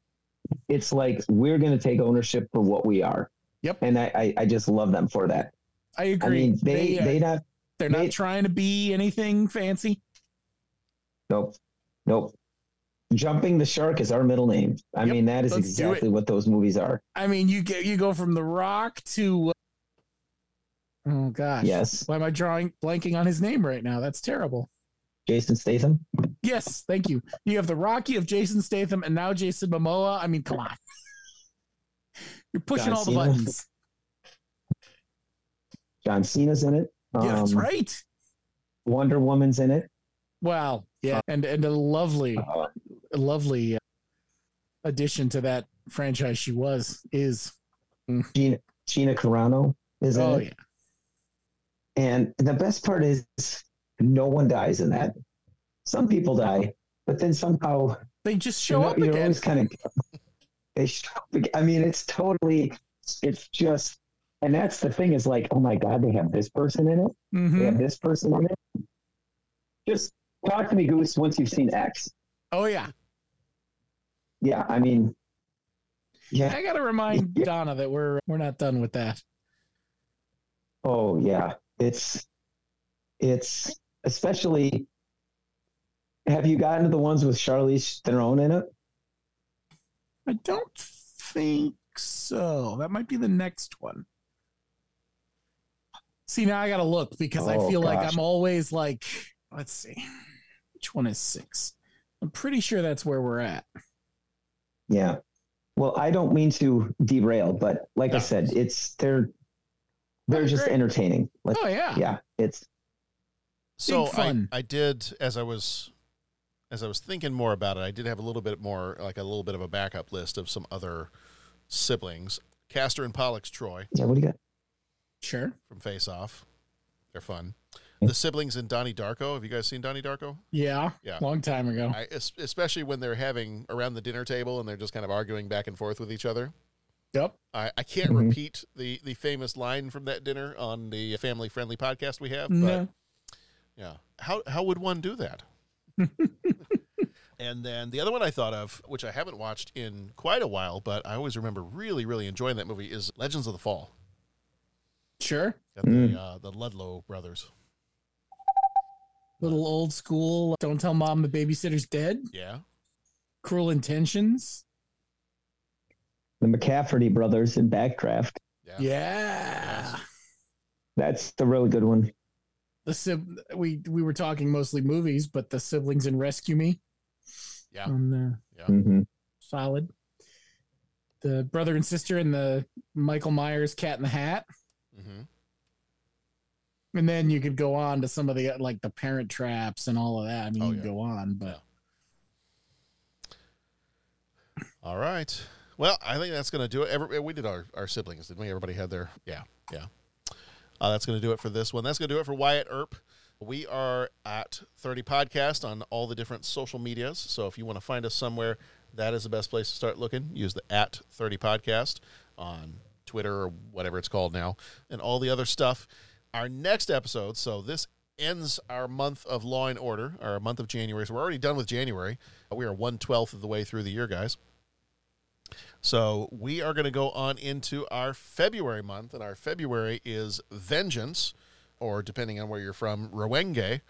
it's like we're gonna take ownership for what we are. Yep. And I I, I just love them for that. I agree. I mean they uh, they, not they're not trying to be anything fancy. nope. Nope. Jumping the shark is our middle name. I Yep, mean that is exactly what those movies are. I mean, you get you go from The Rock to uh, oh gosh, Yes. Why am I drawing blanking on his name right now? That's terrible. Jason Statham. Yes, thank you. You have the Rocky of Jason Statham and now Jason Momoa. I mean, come on, you're pushing John all the Cena. buttons. John Cena's in it. Yeah, that's Um, right. Wonder Woman's in it. Wow, yeah, and and a lovely, Uh, a lovely uh, addition to that franchise. She was is Gina, Gina Carano is in Oh it. yeah. And the best part is no one dies in that. Some people die, but then somehow They just you show know, up you're again. always kind of they show up ag- I mean, it's totally it's just and that's the thing is like, oh my god, they have this person in it. Mhm. They have this person in it. Just talk to me, Goose, once you've seen X. Oh yeah. Yeah, I mean yeah. I gotta remind Donna that we're we're not done with that. Oh yeah, it's it's especially. Have you gotten to the ones with Charlize Theron in it? I don't think so. That might be the next one. See, now I gotta look because I Oh, feel like. I'm always like, let's see, which one is six? I'm pretty sure that's where we're at. Yeah. Well, I don't mean to derail, but like I said, it's they're they're just entertaining. Like, Oh, yeah. yeah. It's So Big I. I did as I was as I was thinking more about it, I did have a little bit more like a little bit of a backup list of some other siblings. Castor and Pollux Troy yeah. What do you got? Sure. from Face Off. They're fun. The siblings in Donnie Darko. Have you guys seen Donnie Darko? Yeah. Yeah. Long time ago. I, especially when they're having around the dinner table and they're just kind of arguing back and forth with each other. Yep. I, I can't Mhm. repeat the, the famous line from that dinner on the family friendly podcast we have, but No. yeah, how how would one do that? and then the other one I thought of, which I haven't watched in quite a while, but I always remember really really enjoying that movie, is Legends of the Fall. Sure. Got the uh, the Ludlow brothers. Little old school. Don't tell mom the babysitter's dead. Yeah. Cruel intentions. The McCaffrey brothers in Backdraft. Yeah. That's the really good one. The sib- we we were talking mostly movies, but the siblings in Rescue Me. Yeah. On yeah. Mhm. solid. The brother and sister in the Michael Myers Cat in the Hat. Mm-hmm. And then you could go on to some of the like the Parent Traps and all of that. I mean, you could go on, but All right. Well, I think that's going to do it. Every, we did our, our siblings, didn't we? Everybody had their, yeah, yeah. Uh, that's going to do it for this one. That's going to do it for Wyatt Earp. We are at 30 Podcast on all the different social medias. So if you want to find us somewhere, that is the best place to start looking. Use the at 30 Podcast on Twitter or whatever it's called now, and all the other stuff. Our next episode, so this ends our month of Law and Order, our month of January. So we're already done with January. We are one twelfth of the way through the year, guys. So we are going to go on into our February month, and our February is Vengeance, or depending on where you're from, Rowenge.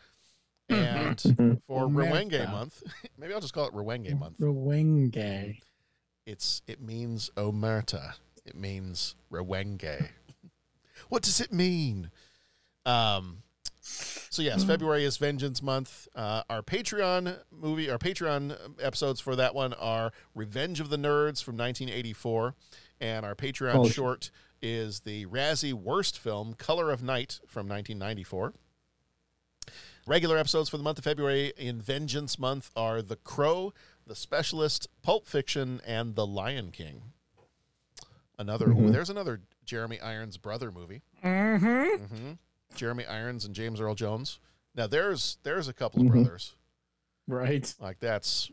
And mm-hmm. for Rowenge Omerta. month, maybe I'll just call it Rowenge month. Rowenge. It's it means Omerta. It means Rowenge. what does it mean? Um. So yes, February is Vengeance Month. Uh, our Patreon movie, our Patreon episodes for that one are Revenge of the Nerds from 1984, and our Patreon Oh, short is the Razzie Worst Film Color of Night from 1994. Regular episodes for the month of February in Vengeance Month are The Crow, The Specialist, Pulp Fiction, and The Lion King. Another, ooh, Mhm. there's another Jeremy Irons brother movie. Mm-hmm. hmm Jeremy Irons and James Earl Jones. Now there's there's a couple of Mhm. brothers Right. like that's.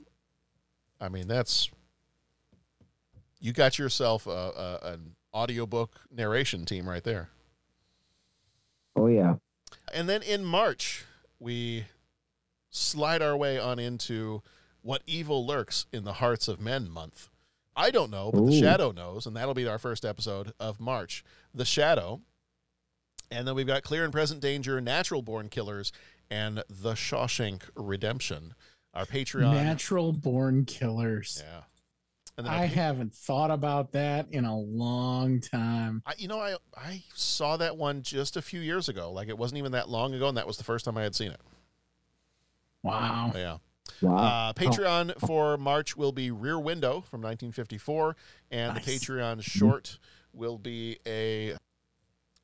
I mean that's. You got yourself a, a, an audiobook narration team right there. Oh yeah. And then in March, we slide our way on into what evil lurks in the hearts of men month. I don't know, but the Shadow knows, and that'll be our first episode of March. The Shadow. And then we've got Clear and Present Danger, Natural Born Killers, and The Shawshank Redemption. Our Patreon. Natural born killers. Yeah. And then I Pa- haven't thought about that in a long time. I, you know, I I saw that one just a few years ago. Like it wasn't even that long ago, and that was the first time I had seen it. Wow. Yeah. Wow. Uh, Patreon for March will be Rear Window from 1954, and the Patreon short will be a.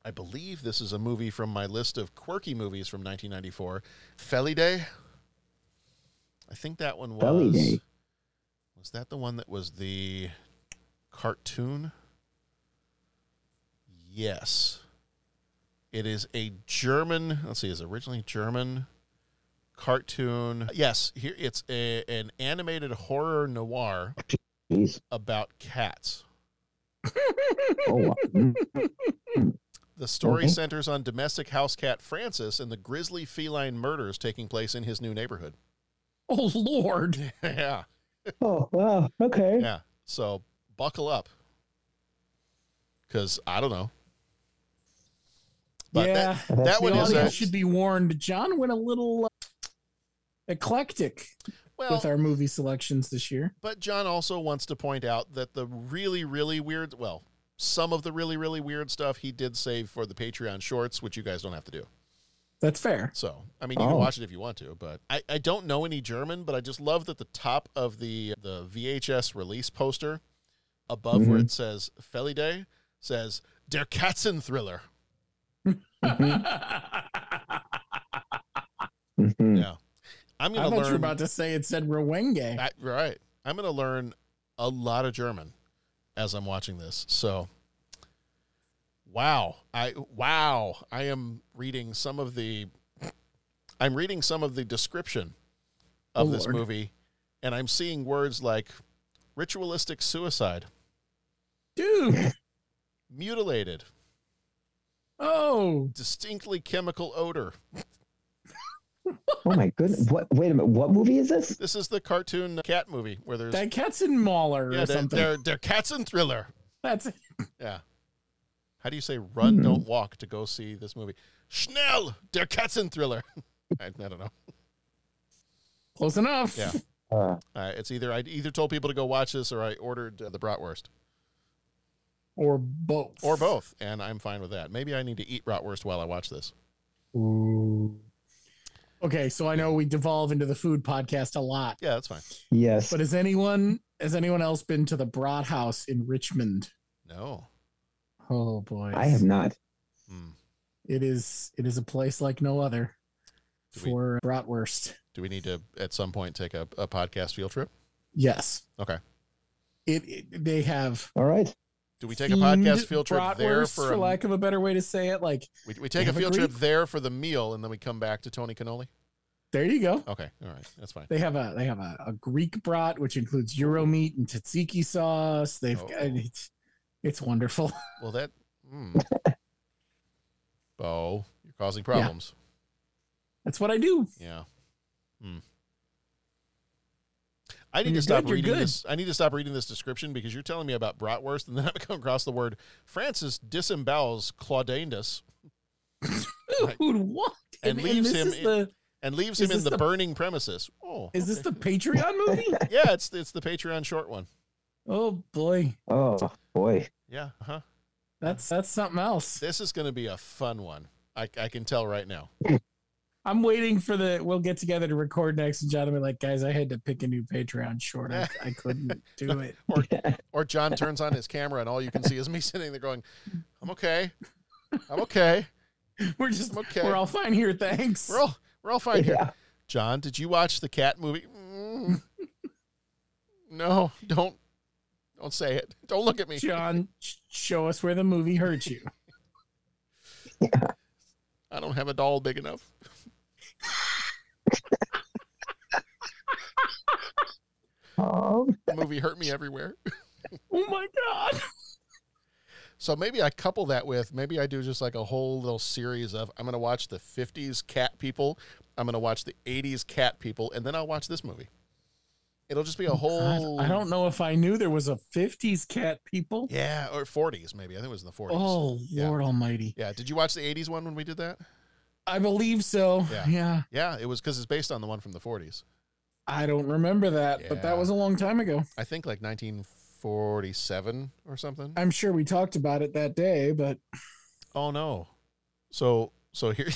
I believe this is a movie from my list of quirky movies from 1994, Felidae. I think that one was. Felidae. Was that the one that was the cartoon? Yes. It is a German, let's see, is originally German cartoon. Yes, here it's a, an animated horror noir Jeez. about cats. Oh, wow. Mm. The story Okay. centers on domestic house cat Francis and the grisly feline murders taking place in his new neighborhood. Oh Lord. yeah. oh, wow. Okay. Yeah. So buckle up. Because I don't know. But yeah, that, that the one is should be warned. John went a little uh, eclectic well, with our movie selections this year. But John also wants to point out that the really, really weird, well, some of the really, really weird stuff he did save for the Patreon shorts, which you guys don't have to do. That's fair. So, I mean, you can Oh. watch it if you want to, but I, I don't know any German, but I just love that the top of the the VHS release poster above where Mhm. it says Felidae says Der Katzen Thriller. Mhm. Yeah. I'm going to thought learn you were about to say it said Rowenge. I- right. I'm going to learn a lot of German as I'm watching this. So, wow. I wow. I am reading some of the I'm reading some of the description of Oh, this Lord. movie and I'm seeing words like ritualistic suicide, Dude. mutilated, Oh. distinctly chemical odor. Oh my goodness. What? Wait a minute. What movie is this? This is the cartoon cat movie where there's That Katzen Mauler yeah, or they're, something. they're, they're cats and thriller. That's it. Yeah. How do you say run, Hmm. don't walk to go see this movie? Schnell, der Katzenthriller. I, I don't know. Close enough. Yeah. Uh, Uh, it's either I either told people to go watch this or I ordered uh, the bratwurst Or both. or both, and I'm fine with that. Maybe I need to eat bratwurst while I watch this. Ooh. Okay, so I know we devolve into the food podcast a lot, Yeah, that's fine. yes. but has anyone has anyone else been to the Brat House in Richmond? No. Oh boy, I have not. Hmm. It is it is a place like no other Do we- for bratwurst. Do we need to at some point take a, a podcast field trip? Yes, Okay. it, it they have. All right. Do we take a podcast field trip there for, for a, lack of a better way to say it? Like we, we take a have a field trip there for the meal and then we come back to Tony Cannoli? there you go. Okay. All right. That's fine. They have a they have a, a Greek brat which includes gyro meat and tzatziki sauce. They've Oh. got it's it's wonderful. Well, that. Hmm. Bo, you're causing problems. That's what I do. Yeah. Hmm. I When need to you're stop good, reading this. I need to stop reading this description because you're telling me about bratwurst, and then I come across the word Francis disembowels Claudandus Right. Dude, what? and, leaves this him in, the and leaves him in the, the- burning premises. Oh, is this the Patreon movie? yeah, it's it's the Patreon short one. oh boy, Oh boy. Yeah, huh. that's that's something else. This is going to be a fun one. I, I can tell right now. I'm waiting for the we'll get together to record next, and John will be like, guys, I had to pick a new Patreon short. I, I couldn't do it. Or or John turns on his camera and all you can see is me sitting there going, "I'm okay, I'm okay, We're just I'm okay. we're all fine here. Thanks. we're all we're all fine here." John, did you watch the cat movie? Mm. no, don't don't say it. Don't look at me. John, show us where the movie hurt you. I don't have a doll big enough. Oh, The movie hurt me everywhere. Oh my god. So maybe I couple that with maybe I do just like a whole little series of I'm going to watch the 50s cat people, I'm going to watch the 80s cat people, and then I'll watch this movie. It'll just be a oh, God, whole I don't know if I knew there was a 50s cat people. yeah, or 40s maybe. I think it was in the 40s. Oh Yeah. Lord Almighty. Yeah, did you watch the 80s one when we did that? I believe so. Yeah. yeah. Yeah, it was cuz it's based on the one from the 40s. I don't remember that, but that was a long time ago. I think like 1947 or something. I'm sure we talked about it that day, but Oh no. So so here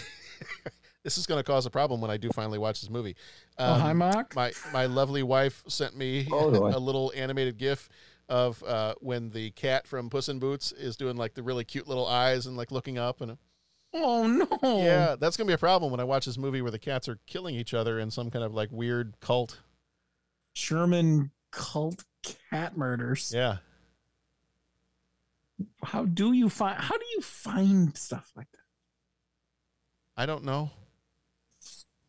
this is going to cause a problem when I do finally watch this movie. oh, hi, Um, Mark. my my lovely wife sent me Oh, a little animated gif of uh, when the cat from Puss in Boots is doing like the really cute little eyes and like looking up and Oh no. yeah, that's gonna be a problem when I watch this movie where the cats are killing each other in some kind of like weird cult. German cult cat murders. Yeah, how do you find how do you find stuff like that? I don't know.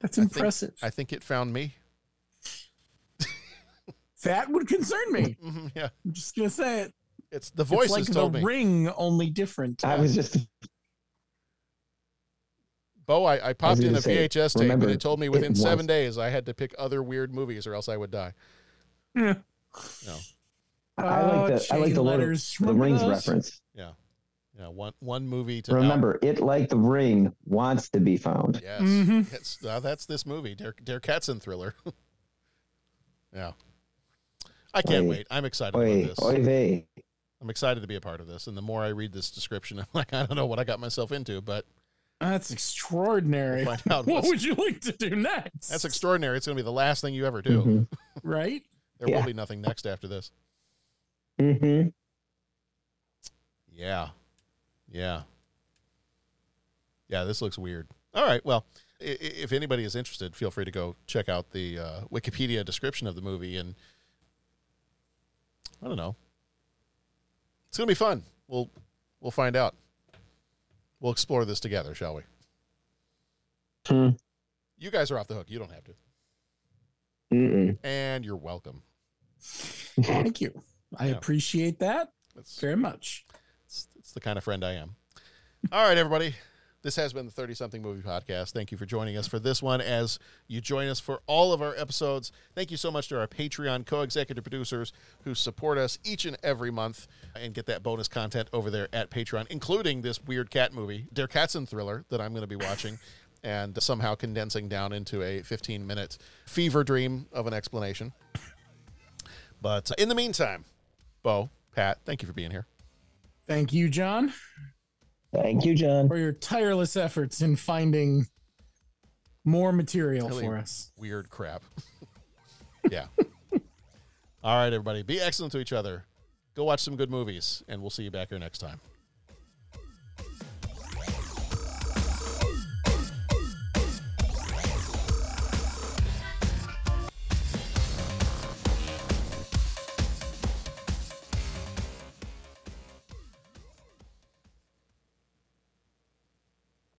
That's I think- impressive. I think it found me. that would concern me. Mhm, yeah, I'm just gonna say it. it's the It's voices like told the me. ring, only different. I was just Bo, I, I popped in gonna a say, VHS tape and remember, it told me within seven was- days I had to pick other weird movies or else I would die. Yeah. No. I like the I like the Lord of letters. the Rings those? reference. Yeah. Yeah. One one movie to Remember, it like the ring wants to be found. Yes. Mhm. It's, uh, that's this movie, Der, Der Katzen thriller. yeah. I can't Oy. wait. I'm excited Oy, about this. oy vey. I'm excited to be a part of this. And the more I read this description, I'm like, I don't know what I got myself into, but That's extraordinary. We'll find out what would you like to do next? that's extraordinary. It's going to be the last thing you ever do. Mhm. right. There Yeah. will be nothing next after this. Mm-hmm. Yeah. Yeah. Yeah, this looks weird. All right. Well, i- i- if anybody is interested, feel free to go check out the uh, Wikipedia description of the movie. And I don't know. It's going to be fun. We'll, we'll find out. We'll explore this together, shall we? Hmm. You guys are off the hook. You don't have to. Mm-mm. And you're welcome. Thank you. I Yeah. appreciate that That's, very much. it's, it's the kind of friend I am. All right, everybody. This has been the 30 something movie podcast. Thank you for joining us for this one as you join us for all of our episodes. Thank you so much to our Patreon co executive producers who support us each and every month and get that bonus content over there at Patreon, including this weird cat movie, Der Katzen Thriller, that I'm going to be watching and somehow condensing down into a 15 minute fever dream of an explanation. But in the meantime, Bo, Pat, thank you for being here. Thank you, John, Thank you, John. for your tireless efforts in finding more material Really for us. Weird crap. yeah. All right, everybody. Be excellent to each other. Go watch some good movies, and we'll see you back here next time.